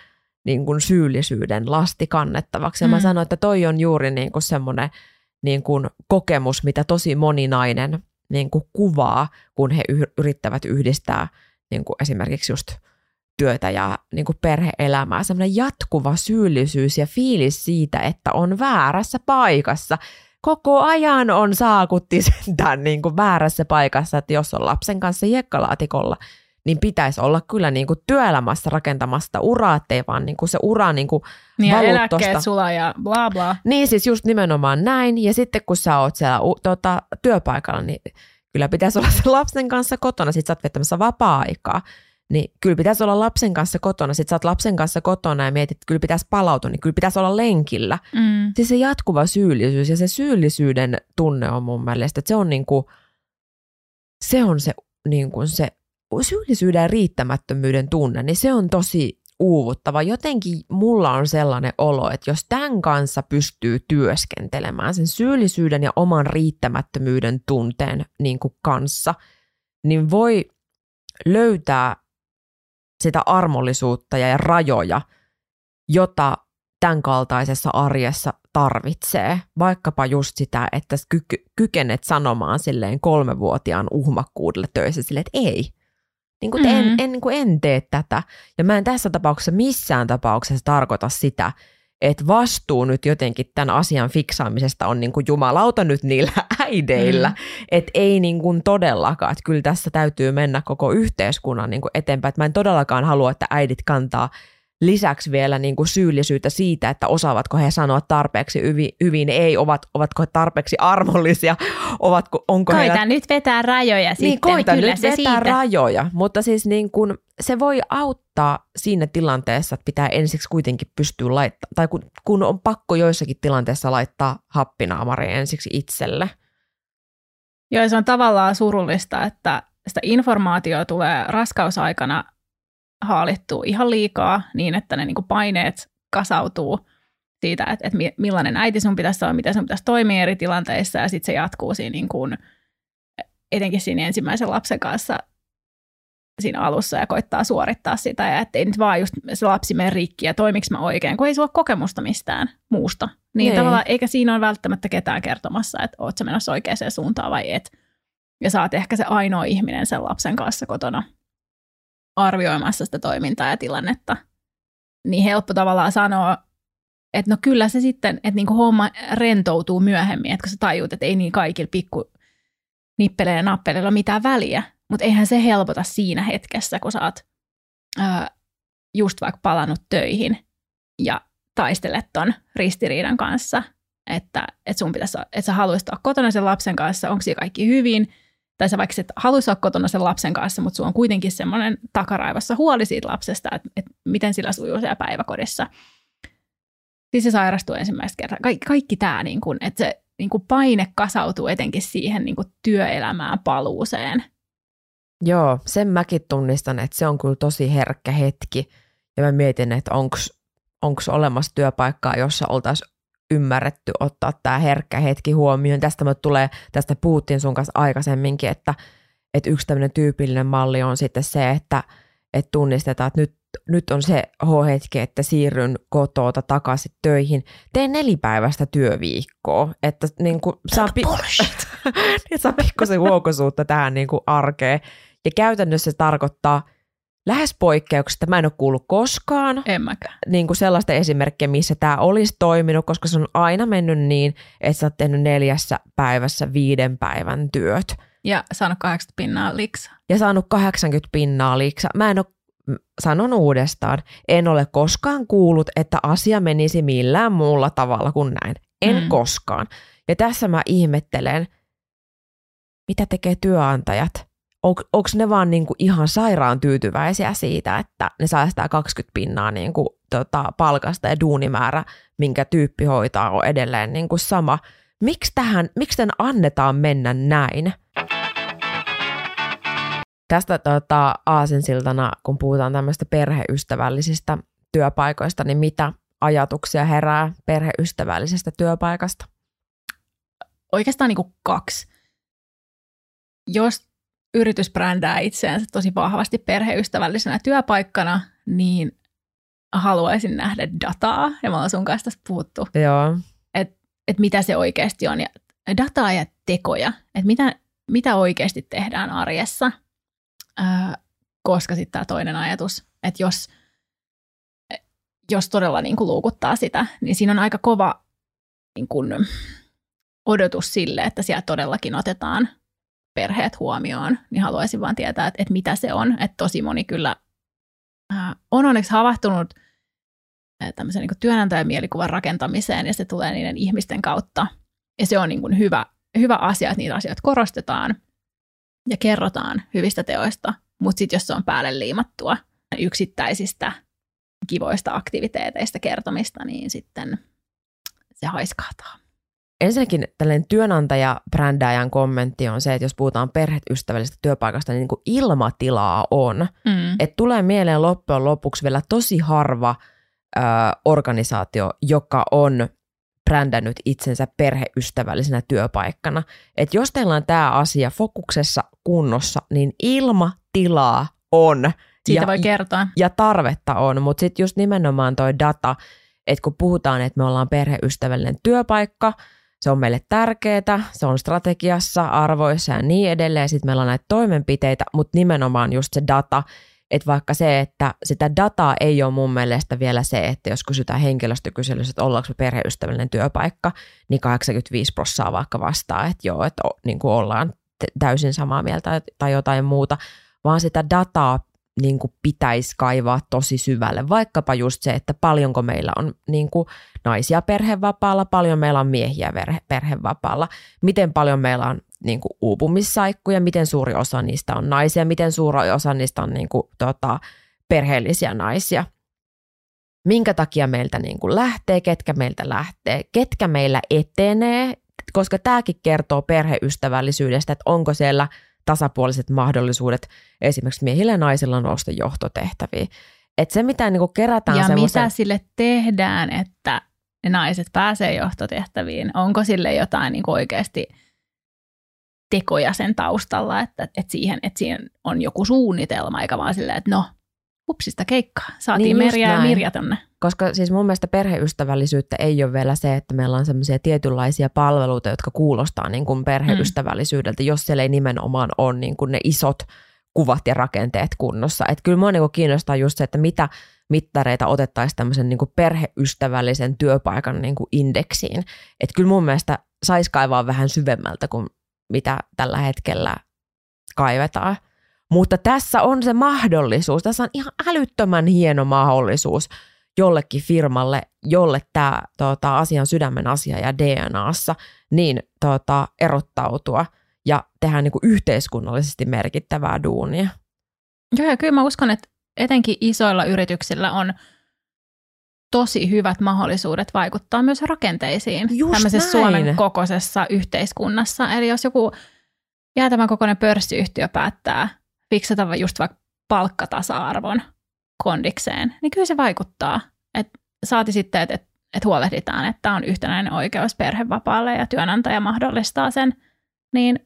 niin kuin syyllisyyden lasti kannettavaksi. Ja mm. mä sanoin, että toi on juuri niin kuin semmoinen niin kuin kokemus, mitä tosi moni nainen niin kuin kuvaa, kun he yrittävät yhdistää niin kuin esimerkiksi just työtä ja niin kuin perheelämää. Semmoinen jatkuva syyllisyys ja fiilis siitä, että on väärässä paikassa – koko ajan on saakutti sentään niin kuin väärässä paikassa, että jos on lapsen kanssa hiekkalaatikolla, niin pitäisi olla kyllä niin kuin työelämässä rakentamasta uraa, ettei vaan niin kuin se ura niin kuin niin ja eläkkeet sulla ja bla bla. Niin siis just nimenomaan näin. Ja sitten kun sä oot siellä tota, työpaikalla, niin kyllä pitäisi olla se lapsen kanssa kotona. Sitten sä oot viettämässä vapaa-aikaa niin kyllä pitäisi olla lapsen kanssa kotona. Sitten sä oot lapsen kanssa kotona ja mietit, että kyllä pitäisi palautua, niin kyllä pitäisi olla lenkillä. Mm. Siis se jatkuva syyllisyys ja se syyllisyyden tunne on mun mielestä, että se on niin kuin, se on se, niin kuin se syyllisyyden ja riittämättömyyden tunne, niin se on tosi uuvuttava. Jotenkin mulla on sellainen olo, että jos tämän kanssa pystyy työskentelemään sen syyllisyyden ja oman riittämättömyyden tunteen niin kuin kanssa, niin voi löytää sitä armollisuutta ja rajoja, jota tämän kaltaisessa arjessa tarvitsee. Vaikkapa just sitä, että ky- kykenet sanomaan silleen kolmevuotiaan uhmakkuudelle töissä silleen, että ei. Niin kuin, mm-hmm. en, en, niin kuin en tee tätä. Ja mä en tässä tapauksessa missään tapauksessa tarkoita sitä, että vastuu nyt jotenkin tämän asian fiksaamisesta on niin kuin jumalauta nyt niillä [LAUGHS] äideillä. Mm. Että ei niin kuin todellakaan, että kyllä tässä täytyy mennä koko yhteiskunnan niin kuin eteenpäin. Että mä en todellakaan halua, että äidit kantaa lisäksi vielä niin kuin syyllisyyttä siitä, että osaavatko he sanoa tarpeeksi hyvin, hyvin ei, ovat, ovatko he tarpeeksi armollisia, ovatko, onko Koita heillä... nyt vetää rajoja niin, sitten, niin, koita kyllä nyt se vetää siitä. rajoja, mutta siis niin kuin, se voi auttaa siinä tilanteessa, että pitää ensiksi kuitenkin pystyä laittamaan, tai kun, kun on pakko joissakin tilanteissa laittaa happinaamari ensiksi itselle. Joo, se on tavallaan surullista, että sitä informaatiota tulee raskausaikana haalittua ihan liikaa niin, että ne niin kuin paineet kasautuu siitä, että, että millainen äiti sun pitäisi olla, miten sun pitäisi toimia eri tilanteissa ja sitten se jatkuu siinä niin kuin, etenkin siinä ensimmäisen lapsen kanssa siinä alussa ja koittaa suorittaa sitä ja ettei nyt vaan just se lapsi mene rikki ja toimiks mä oikein, kun ei sulla ole kokemusta mistään muusta. Niin ei. Niin. tavallaan, eikä siinä ole välttämättä ketään kertomassa, että oot sä menossa oikeaan suuntaan vai et. Ja sä oot ehkä se ainoa ihminen sen lapsen kanssa kotona arvioimassa sitä toimintaa ja tilannetta. Niin helppo tavallaan sanoa, että no kyllä se sitten, että niinku homma rentoutuu myöhemmin, että kun sä tajuut, että ei niin kaikilla pikku nippeleillä ja nappeleilla ole mitään väliä, mutta eihän se helpota siinä hetkessä, kun sä oot ää, just vaikka palannut töihin ja taistelet ton ristiriidan kanssa, että, että sun pitäisi, että sä haluaisit olla kotona sen lapsen kanssa, onko siellä kaikki hyvin, tai sä vaikka et haluaisi olla kotona sen lapsen kanssa, mutta sulla on kuitenkin semmoinen takaraivossa huoli siitä lapsesta, että, että miten sillä sujuu siellä päiväkodissa. Siis se sairastuu ensimmäistä kertaa. Kaikki, kaikki tämä, niin kun, että se niin kun paine kasautuu etenkin siihen niin työelämään paluuseen. Joo, sen mäkin tunnistan, että se on kyllä tosi herkkä hetki. Ja mä mietin, että onko olemassa työpaikkaa, jossa oltaisiin ymmärretty ottaa tämä herkkä hetki huomioon. Tästä me tulee, tästä puhuttiin sun kanssa aikaisemminkin, että, että yksi tämmöinen tyypillinen malli on sitten se, että, että tunnistetaan, että nyt nyt on se hetki, että siirryn kotoota takaisin töihin. Teen nelipäiväistä työviikkoa, että niin kuin saa, pi- [LAUGHS] niin saa pikkusen huokosuutta tähän niin kuin arkeen. Ja käytännössä se tarkoittaa lähes poikkeuksesta, mä en ole kuullut koskaan En mäkään. niin kuin sellaista esimerkkiä, missä tämä olisi toiminut, koska se on aina mennyt niin, että sä oot tehnyt neljässä päivässä viiden päivän työt Ja saanut 80 pinnaa liksaa. ja saanut 80 pinnaa liiksa. Mä en ole, sanon uudestaan, en ole koskaan kuullut, että asia menisi millään muulla tavalla kuin näin. En Mm. koskaan. Ja tässä mä ihmettelen, mitä tekee työnantajat. Onko ne vaan niinku ihan sairaan tyytyväisiä siitä, että ne säästää 20 pinnaa niinku tota palkasta ja duunimäärä, minkä tyyppi hoitaa, on edelleen niinku sama. Miksi tähän, miksi tämän annetaan mennä näin? Tästä tota, aasinsiltana, kun puhutaan tämmöistä perheystävällisistä työpaikoista, niin mitä ajatuksia herää perheystävällisestä työpaikasta? Oikeastaan niin kuin kaksi. Jos yritys brändää itseänsä tosi vahvasti perheystävällisenä työpaikkana, niin haluaisin nähdä dataa, ja me ollaan sun kanssa tästä puhuttu, Joo, että mitä se oikeasti on, ja dataa ja tekoja, että mitä, mitä oikeasti tehdään arjessa, Ää, koska sitten tämä toinen ajatus, että jos, jos todella niin kuin luukuttaa sitä, niin siinä on aika kova niin kuin, odotus sille, että siellä todellakin otetaan perheet huomioon, niin haluaisin vaan tietää, että, että mitä se on. Että tosi moni kyllä ää, on onneksi havahtunut ää, tämmöisen niin kuin työnantajan mielikuvan rakentamiseen, ja se tulee niiden ihmisten kautta. Ja se on niin kuin hyvä, hyvä asia, että niitä asioita korostetaan ja kerrotaan hyvistä teoista, mutta sitten jos se on päälle liimattua yksittäisistä kivoista aktiviteeteista kertomista, niin sitten se haiskahtaa. Ensinnäkin tällainen työnantaja-brändääjän kommentti on se, että jos puhutaan perheystävällisestä työpaikasta, niin, niin kuin ilmatilaa on. Mm. Et tulee mieleen loppujen lopuksi vielä tosi harva ö, organisaatio, joka on brändännyt itsensä perheystävällisenä työpaikkana. Et jos teillä on tämä asia fokuksessa kunnossa, niin ilmatilaa on. Siitä ja, voi kertoa. ja tarvetta on, mutta sitten just nimenomaan toi data, että kun puhutaan, että me ollaan perheystävällinen työpaikka, se on meille tärkeää, se on strategiassa, arvoissa ja niin edelleen, sitten meillä on näitä toimenpiteitä, mutta nimenomaan just se data, että vaikka se, että sitä dataa ei ole mun mielestä vielä se, että jos kysytään henkilöstökyselyssä, että ollaanko me perheystävällinen työpaikka, niin 85 prosenttia vaikka vastaa, että joo, että niin kuin ollaan täysin samaa mieltä tai jotain muuta, vaan sitä dataa niin kuin pitäisi kaivaa tosi syvälle. Vaikkapa just se, että paljonko meillä on niin kuin naisia perhevapaalla, paljon meillä on miehiä perhevapaalla, miten paljon meillä on niin kuin uupumissaikkuja, miten suuri osa niistä on naisia, miten suuri osa niistä on niin kuin, tota, perheellisiä naisia. Minkä takia meiltä niin kuin lähtee, ketkä meiltä lähtee, ketkä meillä etenee, koska tämäkin kertoo perheystävällisyydestä, että onko siellä tasapuoliset mahdollisuudet esimerkiksi miehillä ja naisilla nousta johtotehtäviin. Että se, mitä niin kerätään Ja semmoisen... mitä sille tehdään, että ne naiset pääsee johtotehtäviin? Onko sille jotain niin oikeasti tekoja sen taustalla, että, että, siihen, että siihen on joku suunnitelma, eikä vaan silleen, että no, hupsista keikkaa. Saatiin Niin Merja ja. Mirja tonne. Koska siis mun mielestä perheystävällisyyttä ei ole vielä se, että meillä on semmoisia tietynlaisia palveluita, jotka kuulostaa niin kuin perheystävällisyydeltä, mm. jos siellä ei nimenomaan ole niin kuin ne isot kuvat ja rakenteet kunnossa. Että kyllä mua niin kuin kiinnostaa just se, että mitä mittareita otettaisiin tämmöisen niin kuin perheystävällisen työpaikan niin kuin indeksiin. Että kyllä mun mielestä saisi kaivaa vähän syvemmältä kuin mitä tällä hetkellä kaivetaan. Mutta tässä on se mahdollisuus, tässä on ihan älyttömän hieno mahdollisuus jollekin firmalle, jolle tämä tota, asia on sydämen asia ja DNAssa, niin tota, erottautua ja tehdä niin kuin yhteiskunnallisesti merkittävää duunia. Joo, ja kyllä mä uskon, että etenkin isoilla yrityksillä on tosi hyvät mahdollisuudet vaikuttaa myös rakenteisiin Just tämmöisessä näin. Suomen kokoisessa yhteiskunnassa. Eli jos joku jäätävän kokoinen pörssiyhtiö päättää fiksata just vaikka palkkatasa-arvon kondikseen, niin kyllä se vaikuttaa. Et saati sitten, että et, et huolehditaan, että on yhtenäinen oikeus perhevapaalle ja työnantaja mahdollistaa sen, niin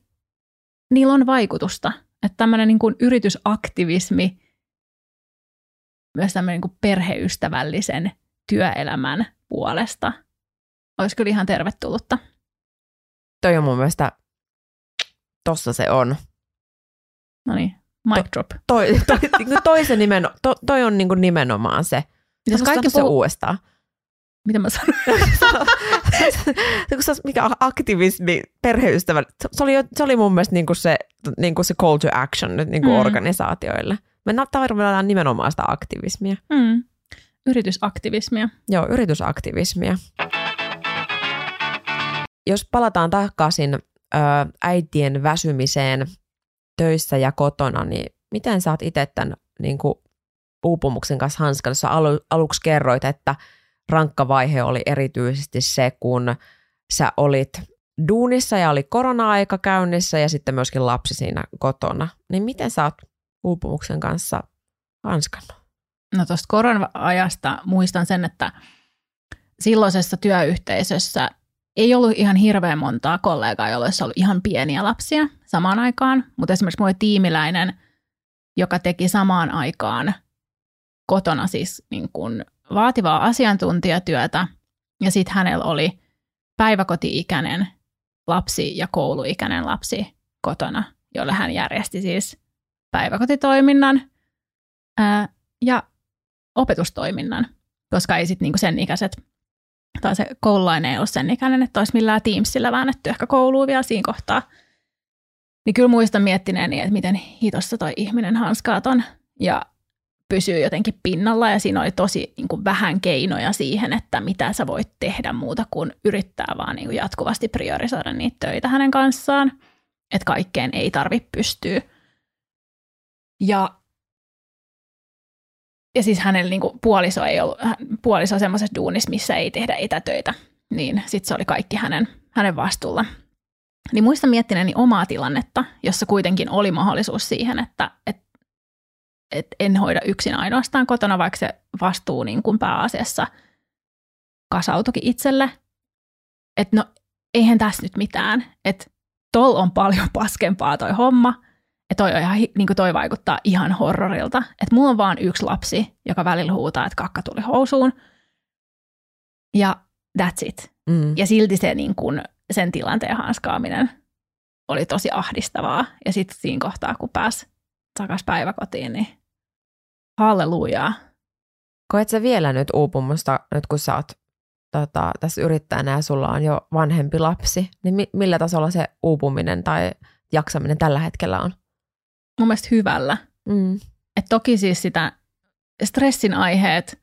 niillä on vaikutusta. Että tämmöinen niin kuin yritysaktivismi myös tämmöinen niin perheystävällisen työelämän puolesta. Olisi kyllä ihan tervetullutta. Toi on mun mielestä, tossa se on. No niin, mic drop. Toi, [LAUGHS] toi, toi, toi, se nimen, to, toi on niinku nimenomaan se. Jos kaikki se uudestaan. Mitä mä sanoin? [LAUGHS] se, mikä aktivismi, perheystävä, se oli, se oli mun mielestä niinku se, niinku se call to action nyt niinku mm. organisaatioille. Me tarvitaan nimenomaan sitä aktivismia. Mm. Yritysaktivismia. Joo, yritysaktivismia. Jos palataan takaisin ö, äitien väsymiseen töissä ja kotona, niin miten sä oot itse tämän niin kuin, uupumuksen kanssa hanskassa? Alu, aluksi kerroit, että rankka vaihe oli erityisesti se, kun sä olit duunissa ja oli korona-aika käynnissä ja sitten myöskin lapsi siinä kotona. Niin miten sä oot uupumuksen kanssa hanskannut? No tuosta korona-ajasta muistan sen, että silloisessa työyhteisössä ei ollut ihan hirveän montaa kollegaa, joilla olisi ollut ihan pieniä lapsia samaan aikaan, mutta esimerkiksi mulla tiimiläinen, joka teki samaan aikaan kotona siis niin kuin vaativaa asiantuntijatyötä, ja sitten hänellä oli päiväkoti-ikäinen lapsi ja kouluikäinen lapsi kotona, jolle hän järjesti siis päiväkotitoiminnan ää, ja opetustoiminnan, koska ei sitten niinku sen ikäiset, tai se koululainen ei ollut sen ikäinen, että olisi millään Teamsillä väännetty ehkä kouluun vielä siinä kohtaa. Niin kyllä muistan miettineeni, että miten hitossa toi ihminen hanskaa ton ja pysyy jotenkin pinnalla ja siinä oli tosi niin kuin vähän keinoja siihen, että mitä sä voit tehdä muuta kuin yrittää vaan niin kuin jatkuvasti priorisoida niitä töitä hänen kanssaan, että kaikkeen ei tarvitse pystyä. Ja ja siis hänellä niin kuin puoliso ei ollut, puoliso semmoisessa duunissa, missä ei tehdä etätöitä, niin sitten se oli kaikki hänen, hänen vastuulla. Niin muistan miettineeni omaa tilannetta, jossa kuitenkin oli mahdollisuus siihen, että et, et en hoida yksin ainoastaan kotona, vaikka se vastuu niin kuin pääasiassa kasautukin itselle. Että no eihän tässä nyt mitään, että tol on paljon [LAUGHS] paskempaa toi homma, ja toi, on ihan, niin toi vaikuttaa ihan horrorilta. Että mulla on vaan yksi lapsi, joka välillä huutaa, että kakka tuli housuun. Ja that's it. Mm. Ja silti se niin kun, sen tilanteen hanskaaminen oli tosi ahdistavaa. Ja sitten siinä kohtaa, kun pääsi takaisin päiväkotiin, niin hallelujaa. Koet sä vielä nyt uupumusta, nyt kun sä oot tota, tässä yrittäjänä ja sulla on jo vanhempi lapsi, niin mi- millä tasolla se uupuminen tai jaksaminen tällä hetkellä on? Mun mielestä hyvällä. Mm. Et toki siis sitä stressin aiheet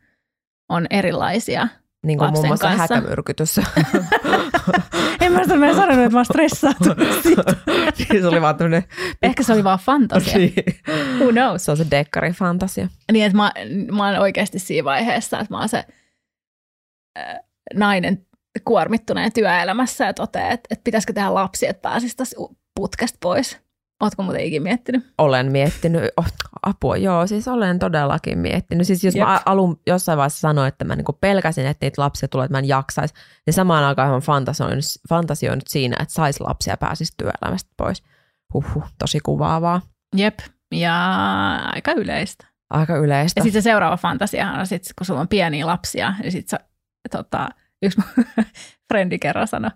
on erilaisia Niin kuin muun muassa kanssa. häkämyrkytys. [LAUGHS] en mä sitä sanonut, että mä stressaantunut niin [LAUGHS] se oli vaan tämmönen... Ehkä se oli vaan fantasia. niin. Who knows? Se on se dekkari fantasia. Niin, että mä, mä oon oikeasti siinä vaiheessa, että mä oon se äh, nainen kuormittuneen työelämässä ja toteaa, että, että pitäisikö tehdä lapsi, että pääsisi putkesta pois. Oletko muuten ikinä miettinyt? Olen miettinyt. Oh, apua, joo, siis olen todellakin miettinyt. Siis jos Jep. mä alun jossain vaiheessa sanoin, että mä niinku pelkäsin, että niitä lapsia tulee, että mä en jaksaisi, niin samaan aikaan mä fantasioinut, fantasioinut siinä, että saisi lapsia ja pääsisi työelämästä pois. Huhhuh, tosi kuvaavaa. Jep, ja aika yleistä. Aika yleistä. Ja sitten se seuraava fantasiahan on sit, kun sulla on pieniä lapsia, niin sitten tota, yksi mun [LAUGHS] frendi kerran sanoi,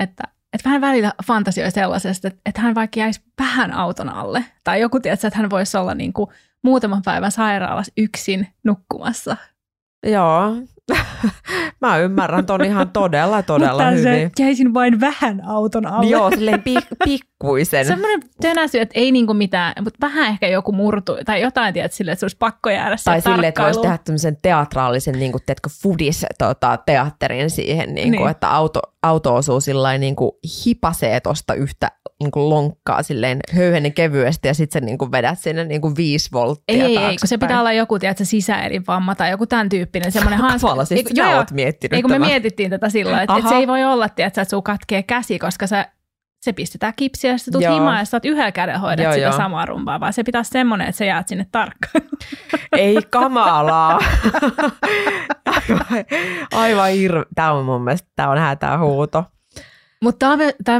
että että vähän välillä fantasioi sellaisesta, että, että hän vaikka jäisi vähän auton alle. Tai joku tietää, että hän voisi olla niin kuin muutaman päivän sairaalassa yksin nukkumassa. Joo, [LAUGHS] Mä ymmärrän ton ihan todella, todella Mutta hyvin. Se jäisin vain vähän auton alle. Joo, silleen pik- pikkuisen. Semmoinen tönäsy, että ei niinku mitään, mutta vähän ehkä joku murtu tai jotain, tiedät, silleen, että se olisi pakko jäädä Tai silleen, että voisi tehdä tämmöisen teatraalisen, niin kuin, teetkö, foodis tota, teatterin siihen, niin kuin, niin. että auto, auto osuu sillä niin kuin hipasee tuosta yhtä niin kuin lonkkaa silleen höyhenen kevyesti ja sitten sä niin kuin vedät sinne niin kuin viisi volttia Ei, ei, kun se pitää olla joku, tiedätkö, sisäelinvamma tai joku tämän tyyppinen semmoinen [LAUGHS] hanska. Tavalla, siis joo, oot miettinyt Ei, kun me mietittiin tätä sillä että, että se ei voi olla, tiedätkö, että sun katkee käsi, koska sä se pistetään kipsiä ja sitten tulet himaan ja sä oot yhdellä kädellä hoidat joo, sitä joo. samaa rumpaa, vaan se pitää semmoinen, että sä jäät sinne tarkkaan. [LAUGHS] Ei kamalaa. [LAUGHS] aivan, aivan irve. Tämä on mun mielestä, tämä on hätää huuto. Mutta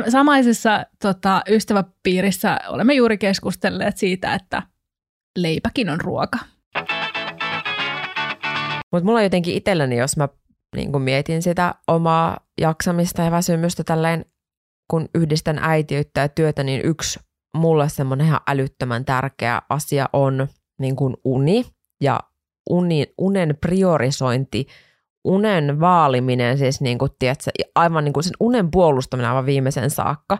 samaisessa tota, ystäväpiirissä olemme juuri keskustelleet siitä, että leipäkin on ruoka. Mutta mulla jotenkin itselläni, jos mä niin kun mietin sitä omaa jaksamista ja väsymystä tälleen, kun yhdistän äitiyttä ja työtä, niin yksi mulle semmoinen ihan älyttömän tärkeä asia on niin kuin uni ja uni, unen priorisointi, unen vaaliminen, siis niin kuin, tiedätkö, aivan niin kuin sen unen puolustaminen aivan viimeisen saakka.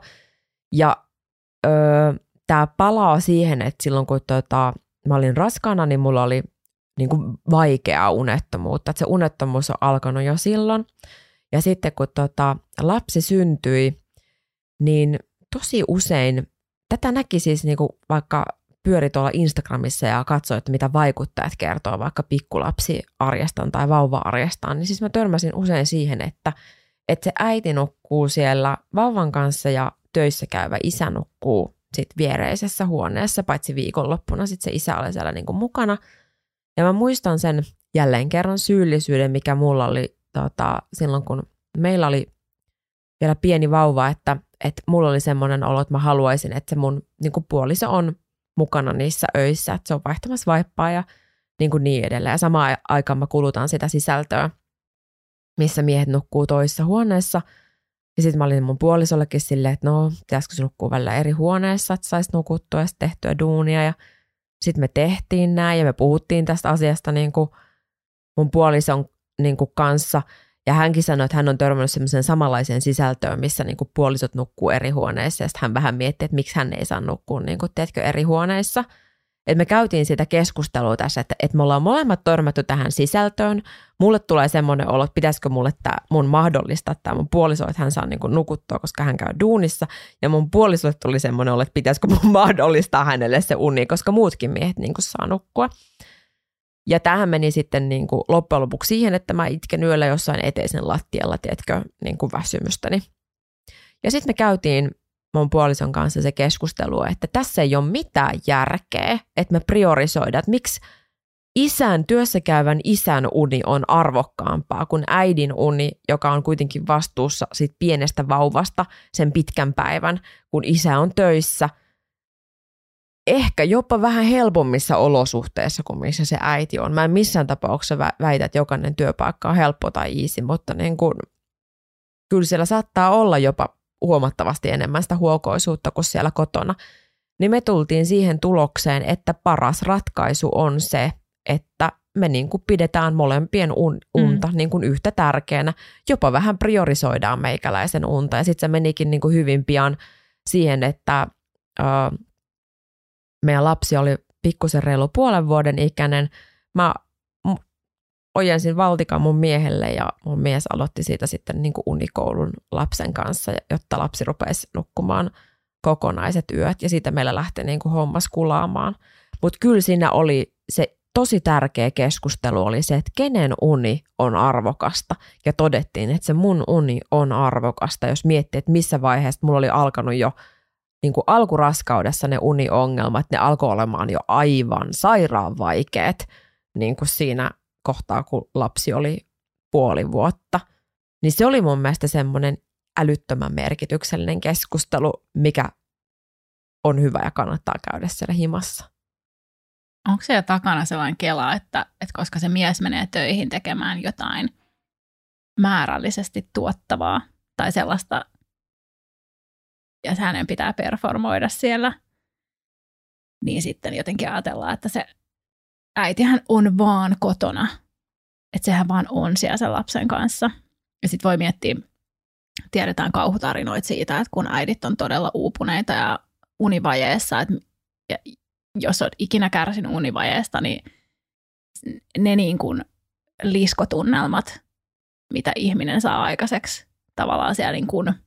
Ja öö, tämä palaa siihen, että silloin kun tota, mä olin raskaana, niin mulla oli niin kuin vaikeaa unettomuutta. Että se unettomuus on alkanut jo silloin. Ja sitten kun tota, lapsi syntyi, niin tosi usein, tätä näki siis niin kuin vaikka pyöri tuolla Instagramissa ja katsoi, että mitä vaikuttajat kertoo vaikka pikkulapsi arjestaan tai vauva-arjestaan, niin siis mä törmäsin usein siihen, että, että se äiti nukkuu siellä vauvan kanssa ja töissä käyvä isä nukkuu sit viereisessä huoneessa, paitsi viikonloppuna sit se isä oli siellä niinku mukana. Ja mä muistan sen jälleen kerran syyllisyyden, mikä mulla oli tota, silloin, kun meillä oli vielä pieni vauva, että, että mulla oli semmoinen olo, että mä haluaisin, että se mun niin kuin puoliso on mukana niissä öissä, että se on vaihtamassa vaippaa ja niin, kuin niin edelleen. Ja samaan aikaan mä kulutan sitä sisältöä, missä miehet nukkuu toisessa huoneessa. Ja sitten mä olin mun puolisollekin silleen, että no, pitäisikö se nukkua välillä eri huoneessa, että saisi nukuttua ja tehtyä duunia. Ja sitten me tehtiin näin ja me puhuttiin tästä asiasta niin kuin mun puolison niin kuin kanssa – ja hänkin sanoi, että hän on törmännyt semmoiseen samanlaiseen sisältöön, missä niin kuin puolisot nukkuu eri huoneissa. Ja sitten hän vähän mietti, että miksi hän ei saa nukkua niin kuin, tiedätkö, eri huoneissa. Et me käytiin sitä keskustelua tässä, että, että me ollaan molemmat törmätty tähän sisältöön. Mulle tulee semmoinen olo, että pitäisikö mulle tämä mun mahdollistaa tämä mun puoliso, että hän saa niin kuin nukuttua, koska hän käy duunissa. Ja mun puolisolle tuli semmoinen olo, että pitäisikö mun [LAUGHS] mahdollistaa hänelle se uni, koska muutkin miehet niin kuin saa nukkua. Ja tähän meni sitten niin kuin loppujen lopuksi siihen, että mä itken yöllä jossain eteisen lattialla, tiedätkö, niin kuin väsymystäni. Ja sitten me käytiin mun puolison kanssa se keskustelu, että tässä ei ole mitään järkeä, että me priorisoidaan, että miksi isän, työssäkäyvän isän uni on arvokkaampaa kuin äidin uni, joka on kuitenkin vastuussa sit pienestä vauvasta sen pitkän päivän, kun isä on töissä – ehkä jopa vähän helpommissa olosuhteissa kuin missä se äiti on. Mä en missään tapauksessa väitä, että jokainen työpaikka on helppo tai easy, mutta niin kuin, kyllä siellä saattaa olla jopa huomattavasti enemmän sitä huokoisuutta kuin siellä kotona. Niin me tultiin siihen tulokseen, että paras ratkaisu on se, että me niin kuin pidetään molempien un, unta mm. niin kuin yhtä tärkeänä. Jopa vähän priorisoidaan meikäläisen unta. Ja sitten se menikin niin kuin hyvin pian siihen, että uh, meidän lapsi oli pikkusen reilu puolen vuoden ikäinen. Mä ojensin valtikan mun miehelle ja mun mies aloitti siitä sitten niin kuin unikoulun lapsen kanssa, jotta lapsi rupesi nukkumaan kokonaiset yöt ja siitä meillä lähti niin kuin hommas kulaamaan. Mutta kyllä siinä oli se tosi tärkeä keskustelu oli se, että kenen uni on arvokasta. Ja todettiin, että se mun uni on arvokasta, jos miettii, että missä vaiheessa mulla oli alkanut jo – niin kuin alkuraskaudessa ne uniongelmat, ne alkoi olemaan jo aivan sairaan vaikeat niin kuin siinä kohtaa, kun lapsi oli puoli vuotta. Niin se oli mun mielestä semmoinen älyttömän merkityksellinen keskustelu, mikä on hyvä ja kannattaa käydä siellä himassa. Onko siellä takana sellainen kela, että, että koska se mies menee töihin tekemään jotain määrällisesti tuottavaa tai sellaista, ja hänen pitää performoida siellä, niin sitten jotenkin ajatellaan, että se äitihän on vaan kotona. Että sehän vaan on siellä sen lapsen kanssa. Ja sitten voi miettiä, tiedetään kauhutarinoita siitä, että kun äidit on todella uupuneita ja univajeessa, että jos on ikinä kärsinyt univajeesta, niin ne niin kuin liskotunnelmat, mitä ihminen saa aikaiseksi tavallaan siellä niin kuin –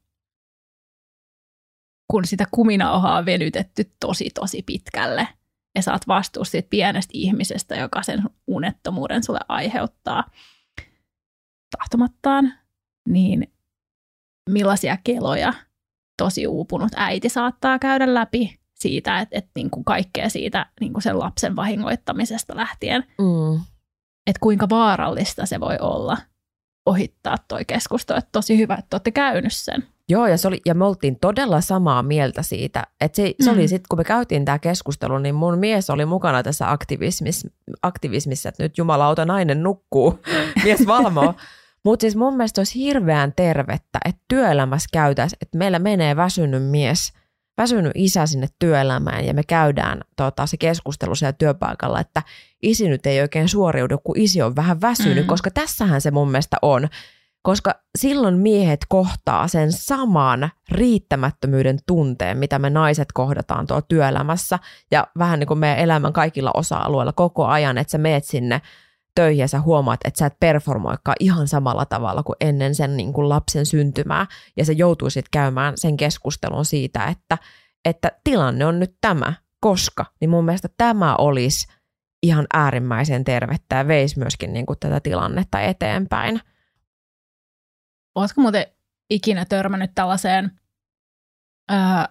kun sitä kuminauhaa on venytetty tosi tosi pitkälle ja saat vastuussa siitä pienestä ihmisestä, joka sen unettomuuden sulle aiheuttaa tahtomattaan, niin millaisia keloja tosi uupunut äiti saattaa käydä läpi siitä, että, että niin kuin kaikkea siitä niin kuin sen lapsen vahingoittamisesta lähtien. Mm. Että kuinka vaarallista se voi olla ohittaa toi keskustelu. Että tosi hyvä, että olette käynyt sen. Joo, ja, se oli, ja me oltiin todella samaa mieltä siitä. Että se, se mm. oli sitten, kun me käytiin tämä keskustelu, niin mun mies oli mukana tässä aktivismis, aktivismissa, että nyt jumalauta nainen nukkuu, [LAUGHS] mies valmoo. Mutta siis mun mielestä olisi hirveän tervettä, että työelämässä käytäisiin, että meillä menee väsynyt mies, väsynyt isä sinne työelämään ja me käydään tota, se keskustelu siellä työpaikalla, että isi nyt ei oikein suoriudu, kun isi on vähän väsynyt, mm. koska tässähän se mun mielestä on koska silloin miehet kohtaa sen saman riittämättömyyden tunteen, mitä me naiset kohdataan tuolla työelämässä. Ja vähän niin kuin meidän elämän kaikilla osa-alueilla koko ajan, että sä meet sinne töihin ja sä huomaat, että sä et performoikaan ihan samalla tavalla kuin ennen sen niin kuin lapsen syntymää. Ja sä joutuisit käymään sen keskustelun siitä, että, että tilanne on nyt tämä, koska, niin mun mielestä tämä olisi ihan äärimmäisen tervettä ja veisi myöskin niin kuin tätä tilannetta eteenpäin. Oletko muuten ikinä törmännyt tällaiseen uh,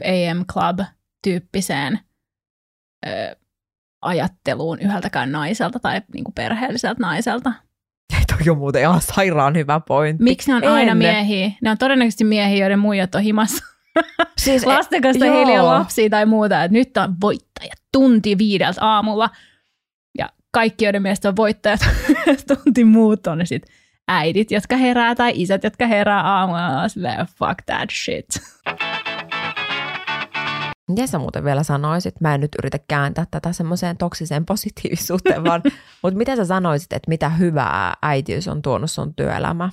5 am club-tyyppiseen uh, ajatteluun yhdeltäkään naiselta tai niinku perheelliseltä naiselta? Toi on muuten ihan sairaan hyvä pointti. Miksi ne on en. aina miehiä? Ne on todennäköisesti miehiä, joiden muijat on himassa. [LAUGHS] Siis, [LAUGHS] Lasten kanssa e- heillä on lapsia tai muuta, että nyt on voittaja tunti viideltä aamulla. Ja kaikki, joiden mielestä on voittajat [LAUGHS] tunti muut on ne sitten äidit, jotka herää, tai isät, jotka herää aamulla, silleen, fuck that shit. Miten sä muuten vielä sanoisit? Mä en nyt yritä kääntää tätä semmoiseen toksiseen positiivisuuteen, vaan, [LAUGHS] mutta miten sä sanoisit, että mitä hyvää äitiys on tuonut sun työelämä?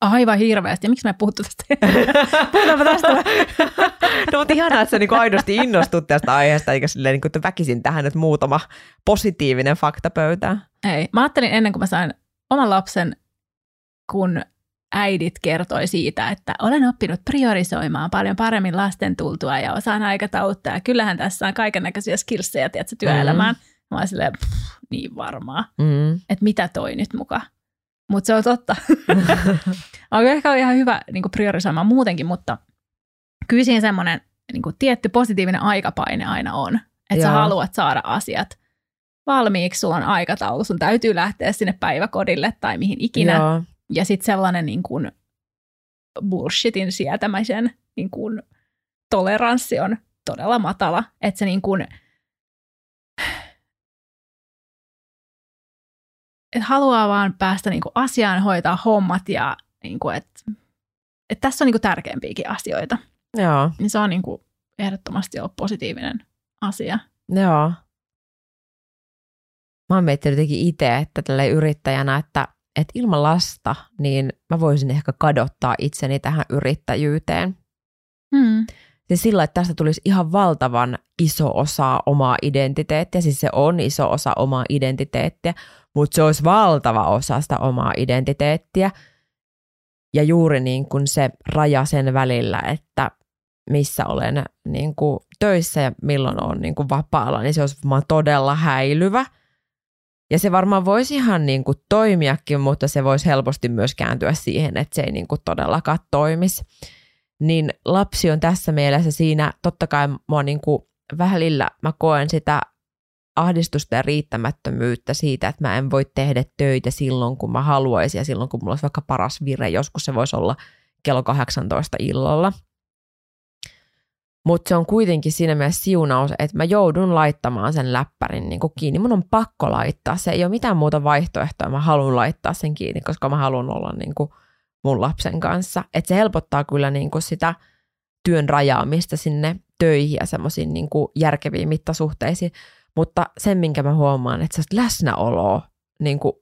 Aivan hirveästi. Miksi me puhuttu tästä? [LAUGHS] Puhutaanpa tästä. [LAUGHS] no mutta ihanaa, että sä niinku aidosti innostut tästä aiheesta, eikä silleen että väkisin tähän nyt muutama positiivinen fakta pöytään. Ei. Mä ajattelin ennen kuin mä sain oman lapsen, kun äidit kertoi siitä, että olen oppinut priorisoimaan paljon paremmin lasten tultua ja osaan aikatauluttaa. Ja kyllähän tässä on kaiken näköisiä skillsejä tiedätkö, työelämään. Mm. Mä olin silleen, pff, niin varmaa, mm. että mitä toi nyt muka. Mutta se on totta. [LAUGHS] on ehkä ihan hyvä niin priorisoimaan muutenkin, mutta kyllä siinä semmoinen niin tietty positiivinen aikapaine aina on. Että sä haluat saada asiat valmiiksi, sulla on aikataulu, sun täytyy lähteä sinne päiväkodille tai mihin ikinä. Joo. Ja sitten sellainen niin kuin bullshitin sietämisen niin kuin toleranssi on todella matala. Että se niin kuin, et haluaa vaan päästä niin kuin asiaan, hoitaa hommat ja niin kuin, että et tässä on niin kuin tärkeämpiäkin asioita. Joo. Niin se on niin kuin ehdottomasti ollut positiivinen asia. Joo. Mä oon miettinyt jotenkin itse, että tälle yrittäjänä, että että ilman lasta, niin mä voisin ehkä kadottaa itseni tähän yrittäjyyteen. Hmm. Siis sillä, että tästä tulisi ihan valtavan iso osa omaa identiteettiä, siis se on iso osa omaa identiteettiä, mutta se olisi valtava osa sitä omaa identiteettiä. Ja juuri niin kuin se raja sen välillä, että missä olen niin kuin töissä ja milloin on niin kuin vapaalla, niin se olisi todella häilyvä – ja se varmaan voisi ihan niin kuin toimiakin, mutta se voisi helposti myös kääntyä siihen, että se ei niin kuin todellakaan toimisi. Niin lapsi on tässä mielessä siinä, totta kai mua niin kuin välillä mä koen sitä ahdistusta ja riittämättömyyttä siitä, että mä en voi tehdä töitä silloin, kun mä haluaisin ja silloin, kun mulla olisi vaikka paras vire, joskus se voisi olla kello 18 illalla – mutta se on kuitenkin siinä mielessä siunaus, että mä joudun laittamaan sen läppärin niin kiinni. Mun on pakko laittaa. Se ei ole mitään muuta vaihtoehtoa. Mä haluan laittaa sen kiinni, koska mä haluan olla niin kuin mun lapsen kanssa. Et se helpottaa kyllä niin kuin sitä työn rajaamista sinne töihin ja semmoisiin niin järkeviin mittasuhteisiin. Mutta sen, minkä mä huomaan, että se läsnäoloa, niin kuin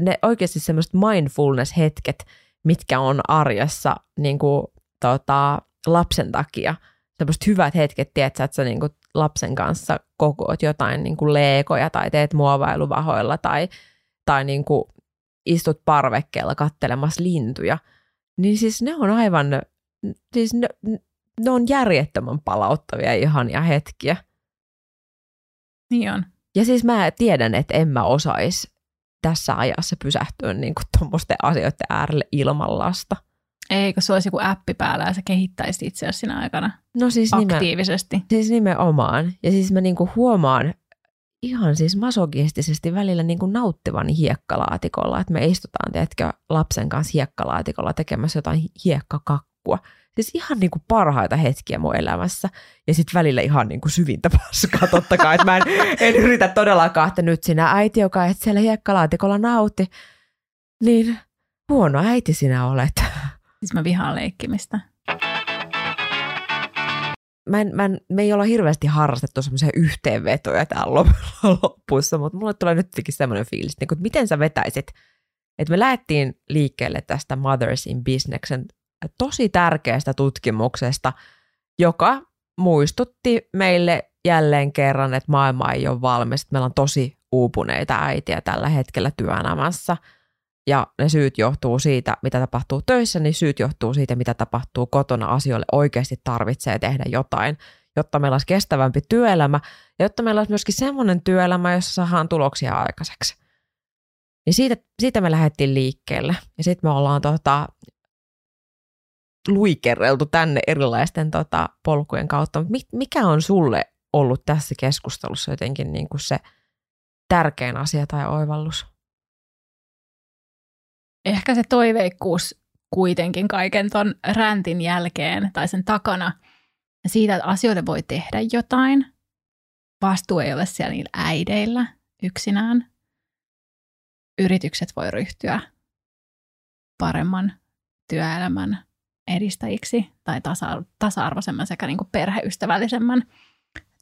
ne oikeasti semmoiset mindfulness-hetket, mitkä on arjessa niin kuin, tota, lapsen takia – semmoiset hyvät hetket, tiedätkö, että sä niin kuin lapsen kanssa kokoot jotain niin kuin leekoja tai teet muovailuvahoilla tai, tai niin kuin istut parvekkeella kattelemassa lintuja, niin siis ne on aivan, siis ne, ne on järjettömän palauttavia ihania hetkiä. Niin on. Ja siis mä tiedän, että en mä osaisi tässä ajassa pysähtyä niin tuommoisten asioiden äärelle ilman lasta. Eikö se olisi joku appi päällä ja sä kehittäisit itse siinä aikana no siis aktiivisesti? Nime, siis nimenomaan. Ja siis mä niinku huomaan ihan siis masokistisesti välillä niin kuin nauttivan hiekkalaatikolla, että me istutaan, tiedätkö, lapsen kanssa hiekkalaatikolla tekemässä jotain hiekkakakkua. Siis ihan niin kuin parhaita hetkiä mun elämässä. Ja sitten välillä ihan niin kuin syvintä paskaa totta kai. Että mä en, en yritä todellakaan, että nyt sinä äiti, joka et siellä hiekkalaatikolla nauti, niin huono äiti sinä olet. Siis mä vihaan leikkimistä. Mä en, mä en, me ei olla hirveästi harrastettu semmoisia yhteenvetoja täällä lopussa, [LAUGHS] mutta mulle tulee nyt semmoinen fiilis, niin kuin, että miten sä vetäisit, että me lähdettiin liikkeelle tästä Mothers in Businessin tosi tärkeästä tutkimuksesta, joka muistutti meille jälleen kerran, että maailma ei ole valmis, että meillä on tosi uupuneita äitiä tällä hetkellä työelämässä – ja ne syyt johtuu siitä, mitä tapahtuu töissä, niin syyt johtuu siitä, mitä tapahtuu kotona asioille. Oikeasti tarvitsee tehdä jotain, jotta meillä olisi kestävämpi työelämä ja jotta meillä olisi myöskin semmoinen työelämä, jossa saadaan tuloksia aikaiseksi. Niin siitä, siitä me lähdettiin liikkeelle ja sitten me ollaan tota, luikereltu tänne erilaisten tota, polkujen kautta. Mikä on sulle ollut tässä keskustelussa jotenkin niin kuin se tärkein asia tai oivallus? Ehkä se toiveikkuus kuitenkin kaiken ton räntin jälkeen tai sen takana siitä, että asioille voi tehdä jotain. Vastuu ei ole siellä niillä äideillä yksinään. Yritykset voi ryhtyä paremman työelämän edistäjiksi tai tasa- tasa-arvoisemman sekä niin kuin perheystävällisemmän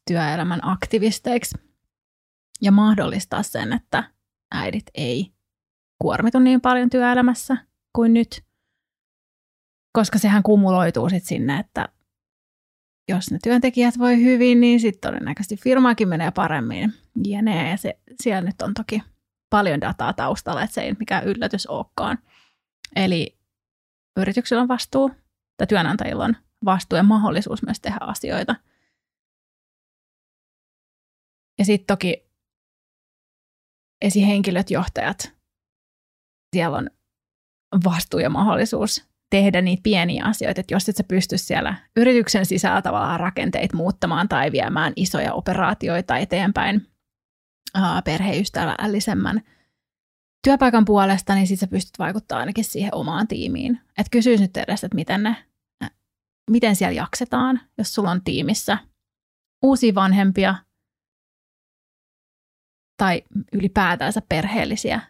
työelämän aktivisteiksi ja mahdollistaa sen, että äidit ei kuormitu niin paljon työelämässä kuin nyt, koska sehän kumuloituu sitten sinne, että jos ne työntekijät voi hyvin, niin sitten todennäköisesti firmaakin menee paremmin. Jne. Ja se, siellä nyt on toki paljon dataa taustalla, että se ei mikään yllätys olekaan. Eli yrityksillä on vastuu, tai työnantajilla on vastuu ja mahdollisuus myös tehdä asioita. Ja sitten toki esihenkilöt, johtajat, siellä on vastuu ja mahdollisuus tehdä niitä pieniä asioita, että jos et sä pysty siellä yrityksen sisällä tavallaan rakenteita muuttamaan tai viemään isoja operaatioita eteenpäin perheystävällisemmän työpaikan puolesta, niin sit sä pystyt vaikuttamaan ainakin siihen omaan tiimiin. Et kysyis nyt edes, että miten, ne, miten siellä jaksetaan, jos sulla on tiimissä uusia vanhempia tai ylipäätänsä perheellisiä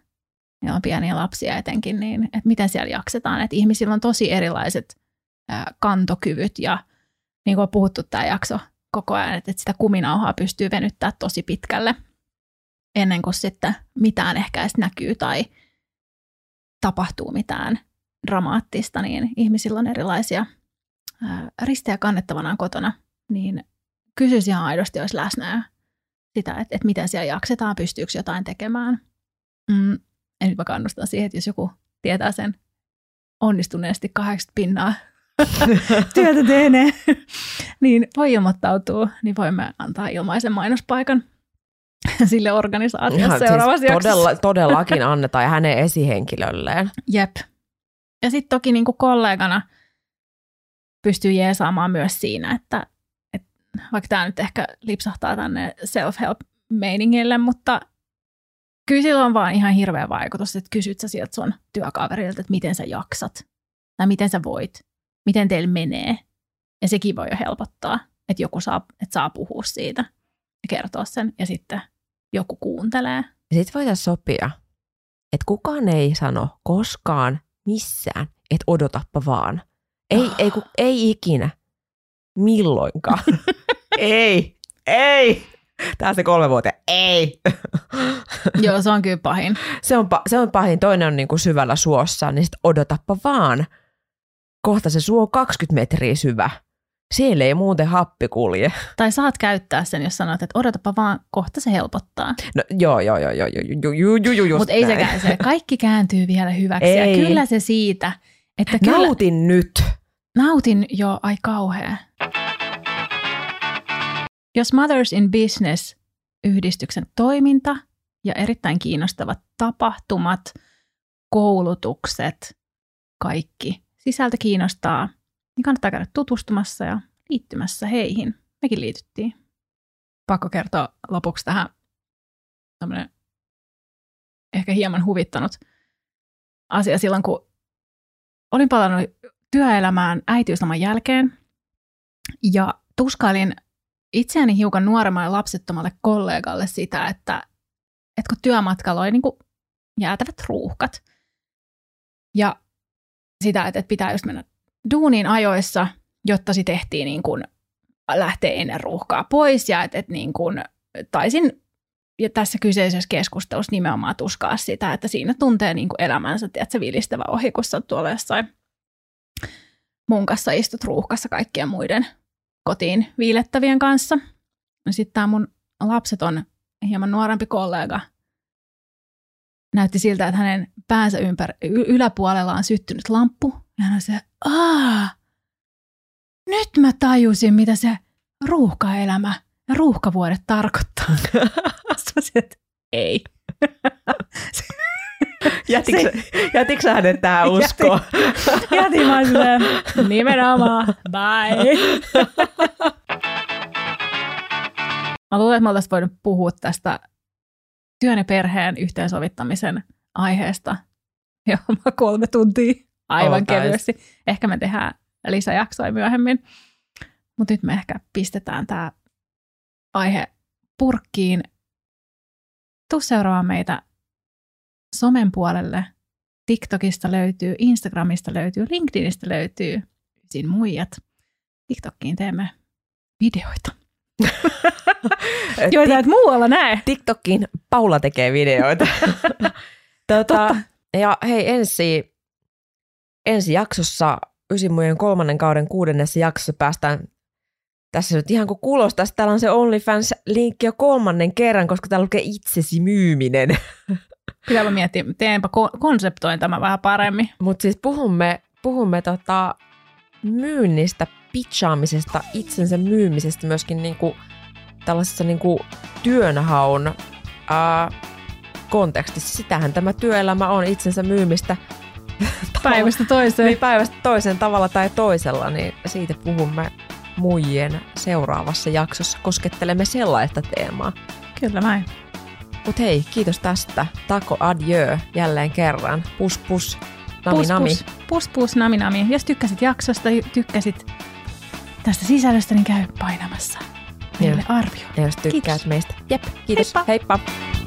ja on pieniä lapsia etenkin, niin että miten siellä jaksetaan. Että ihmisillä on tosi erilaiset kantokyvyt ja niin kuin on puhuttu tämä jakso koko ajan, että sitä kuminauhaa pystyy venyttää tosi pitkälle ennen kuin sitten mitään ehkä edes näkyy tai tapahtuu mitään dramaattista, niin ihmisillä on erilaisia ristejä kannettavanaan kotona, niin kysyisi ihan aidosti, jos läsnä sitä, että, että miten siellä jaksetaan, pystyykö jotain tekemään. Mm, ja nyt mä kannustan siihen, että jos joku tietää sen onnistuneesti 80 pinnaa [LAUGHS] työtä tehneen, niin voi ilmoittautua, niin voimme antaa ilmaisen mainospaikan sille organisaatiolle siis seuraavassa siis todella, Todellakin annetaan ja hänen esihenkilölleen. Jep. Ja sitten toki niin kuin kollegana pystyy jeesaamaan myös siinä, että, että vaikka tämä nyt ehkä lipsahtaa tänne self-help-meiningille, mutta kyllä sillä on vaan ihan hirveä vaikutus, että kysyt sä sieltä sun työkaverilta, että miten sä jaksat tai miten sä voit, miten teillä menee. Ja sekin voi jo helpottaa, että joku saa, että saa puhua siitä ja kertoa sen ja sitten joku kuuntelee. Sitten voitaisiin sopia, että kukaan ei sano koskaan missään, että odotappa vaan. Ei, oh. ei, ku, ei ikinä. Milloinkaan. [LAUGHS] ei, ei. Tää se kolme vuotta. Ei. [LAUGHS] Joo, se on kyllä pahin. Se on, se on pahin. Toinen on niin kuin syvällä suossa, niin sitten odotappa vaan. Kohta se suo 20 metriä syvä. Siellä ei muuten happi kulje. Tai saat käyttää sen, jos sanot, että odotapa vaan, kohta se helpottaa. No joo, joo, joo, joo, joo, joo, joo, joo Mutta ei sekään se. Kaikki kääntyy vielä hyväksi. Ei. Ja kyllä se siitä, että kyllä... Nautin nyt. Nautin jo, ai kauhea. Jos Mothers in Business yhdistyksen toiminta ja erittäin kiinnostavat tapahtumat, koulutukset, kaikki sisältö kiinnostaa, niin kannattaa käydä tutustumassa ja liittymässä heihin. Mekin liityttiin. Pakko kertoa lopuksi tähän tämmöinen ehkä hieman huvittanut asia silloin, kun olin palannut työelämään äitiysloman jälkeen ja tuskailin itseäni hiukan nuoremmalle lapsettomalle kollegalle sitä, että, että kun työmatkalla oli niin kuin jäätävät ruuhkat ja sitä, että pitää just mennä duuniin ajoissa, jotta se tehtiin niin kuin lähteä ennen ruuhkaa pois ja että, että niin kuin taisin ja tässä kyseisessä keskustelussa nimenomaan tuskaa sitä, että siinä tuntee niin kuin elämänsä, että vilistävä ohi, kun sä tuolla jossain mun kanssa istut ruuhkassa kaikkien muiden kotiin viilettävien kanssa. Sitten tämä mun lapset on hieman nuorempi kollega. Näytti siltä, että hänen päänsä ympär- yläpuolella on syttynyt lamppu. Ja hän on se, aah, nyt mä tajusin, mitä se ruuhkaelämä ja ruuhkavuodet tarkoittaa. [LAUGHS] Sitten ei. [LAUGHS] [LAUGHS] Jätitkö, jätitkö hänet tähän uskoon? [LAUGHS] Jätin, jätin mä silleen, nimenomaan, bye. [LAUGHS] mä luulen, että me oltaisiin voinut puhua tästä työn ja perheen yhteensovittamisen aiheesta jo kolme tuntia aivan Oltais. kevyesti. Ehkä me tehdään lisäjaksoja myöhemmin. Mutta nyt me ehkä pistetään tämä aihe purkkiin. Tuu seuraamaan meitä somen puolelle. TikTokista löytyy, Instagramista löytyy, LinkedInistä löytyy siinä muijat. TikTokkiin teemme videoita. [LAUGHS] Joita et muualla näe. TikTokkiin Paula tekee videoita. [LAUGHS] tota, ja hei, ensi, ensi jaksossa Ysimujen kolmannen kauden kuudennessa jaksossa päästään tässä nyt ihan kun kuulostaa, täällä on se OnlyFans-linkki jo kolmannen kerran, koska täällä lukee itsesi myyminen. Kyllä mä mietin, teenpä konseptoin tämä vähän paremmin. Mutta siis puhumme, puhumme tota myynnistä, pitchaamisesta, itsensä myymisestä myöskin niinku tällaisessa niinku työnhaun ää, kontekstissa. Sitähän tämä työelämä on itsensä myymistä. [LAUGHS] Päivästä toiseen. Niin päivästä toiseen tavalla tai toisella, niin siitä puhumme muijien seuraavassa jaksossa. Koskettelemme sellaista teemaa. Kyllä näin. Mut hei, kiitos tästä. Tako adieu jälleen kerran. Pus pus, nami pus, nami. Pus, pus pus, nami nami. Jos tykkäsit jaksosta, tykkäsit tästä sisällöstä, niin käy painamassa meille arvio. Ja jos tykkäät kiitos. meistä. Jep, kiitos. Heippa. Heippa.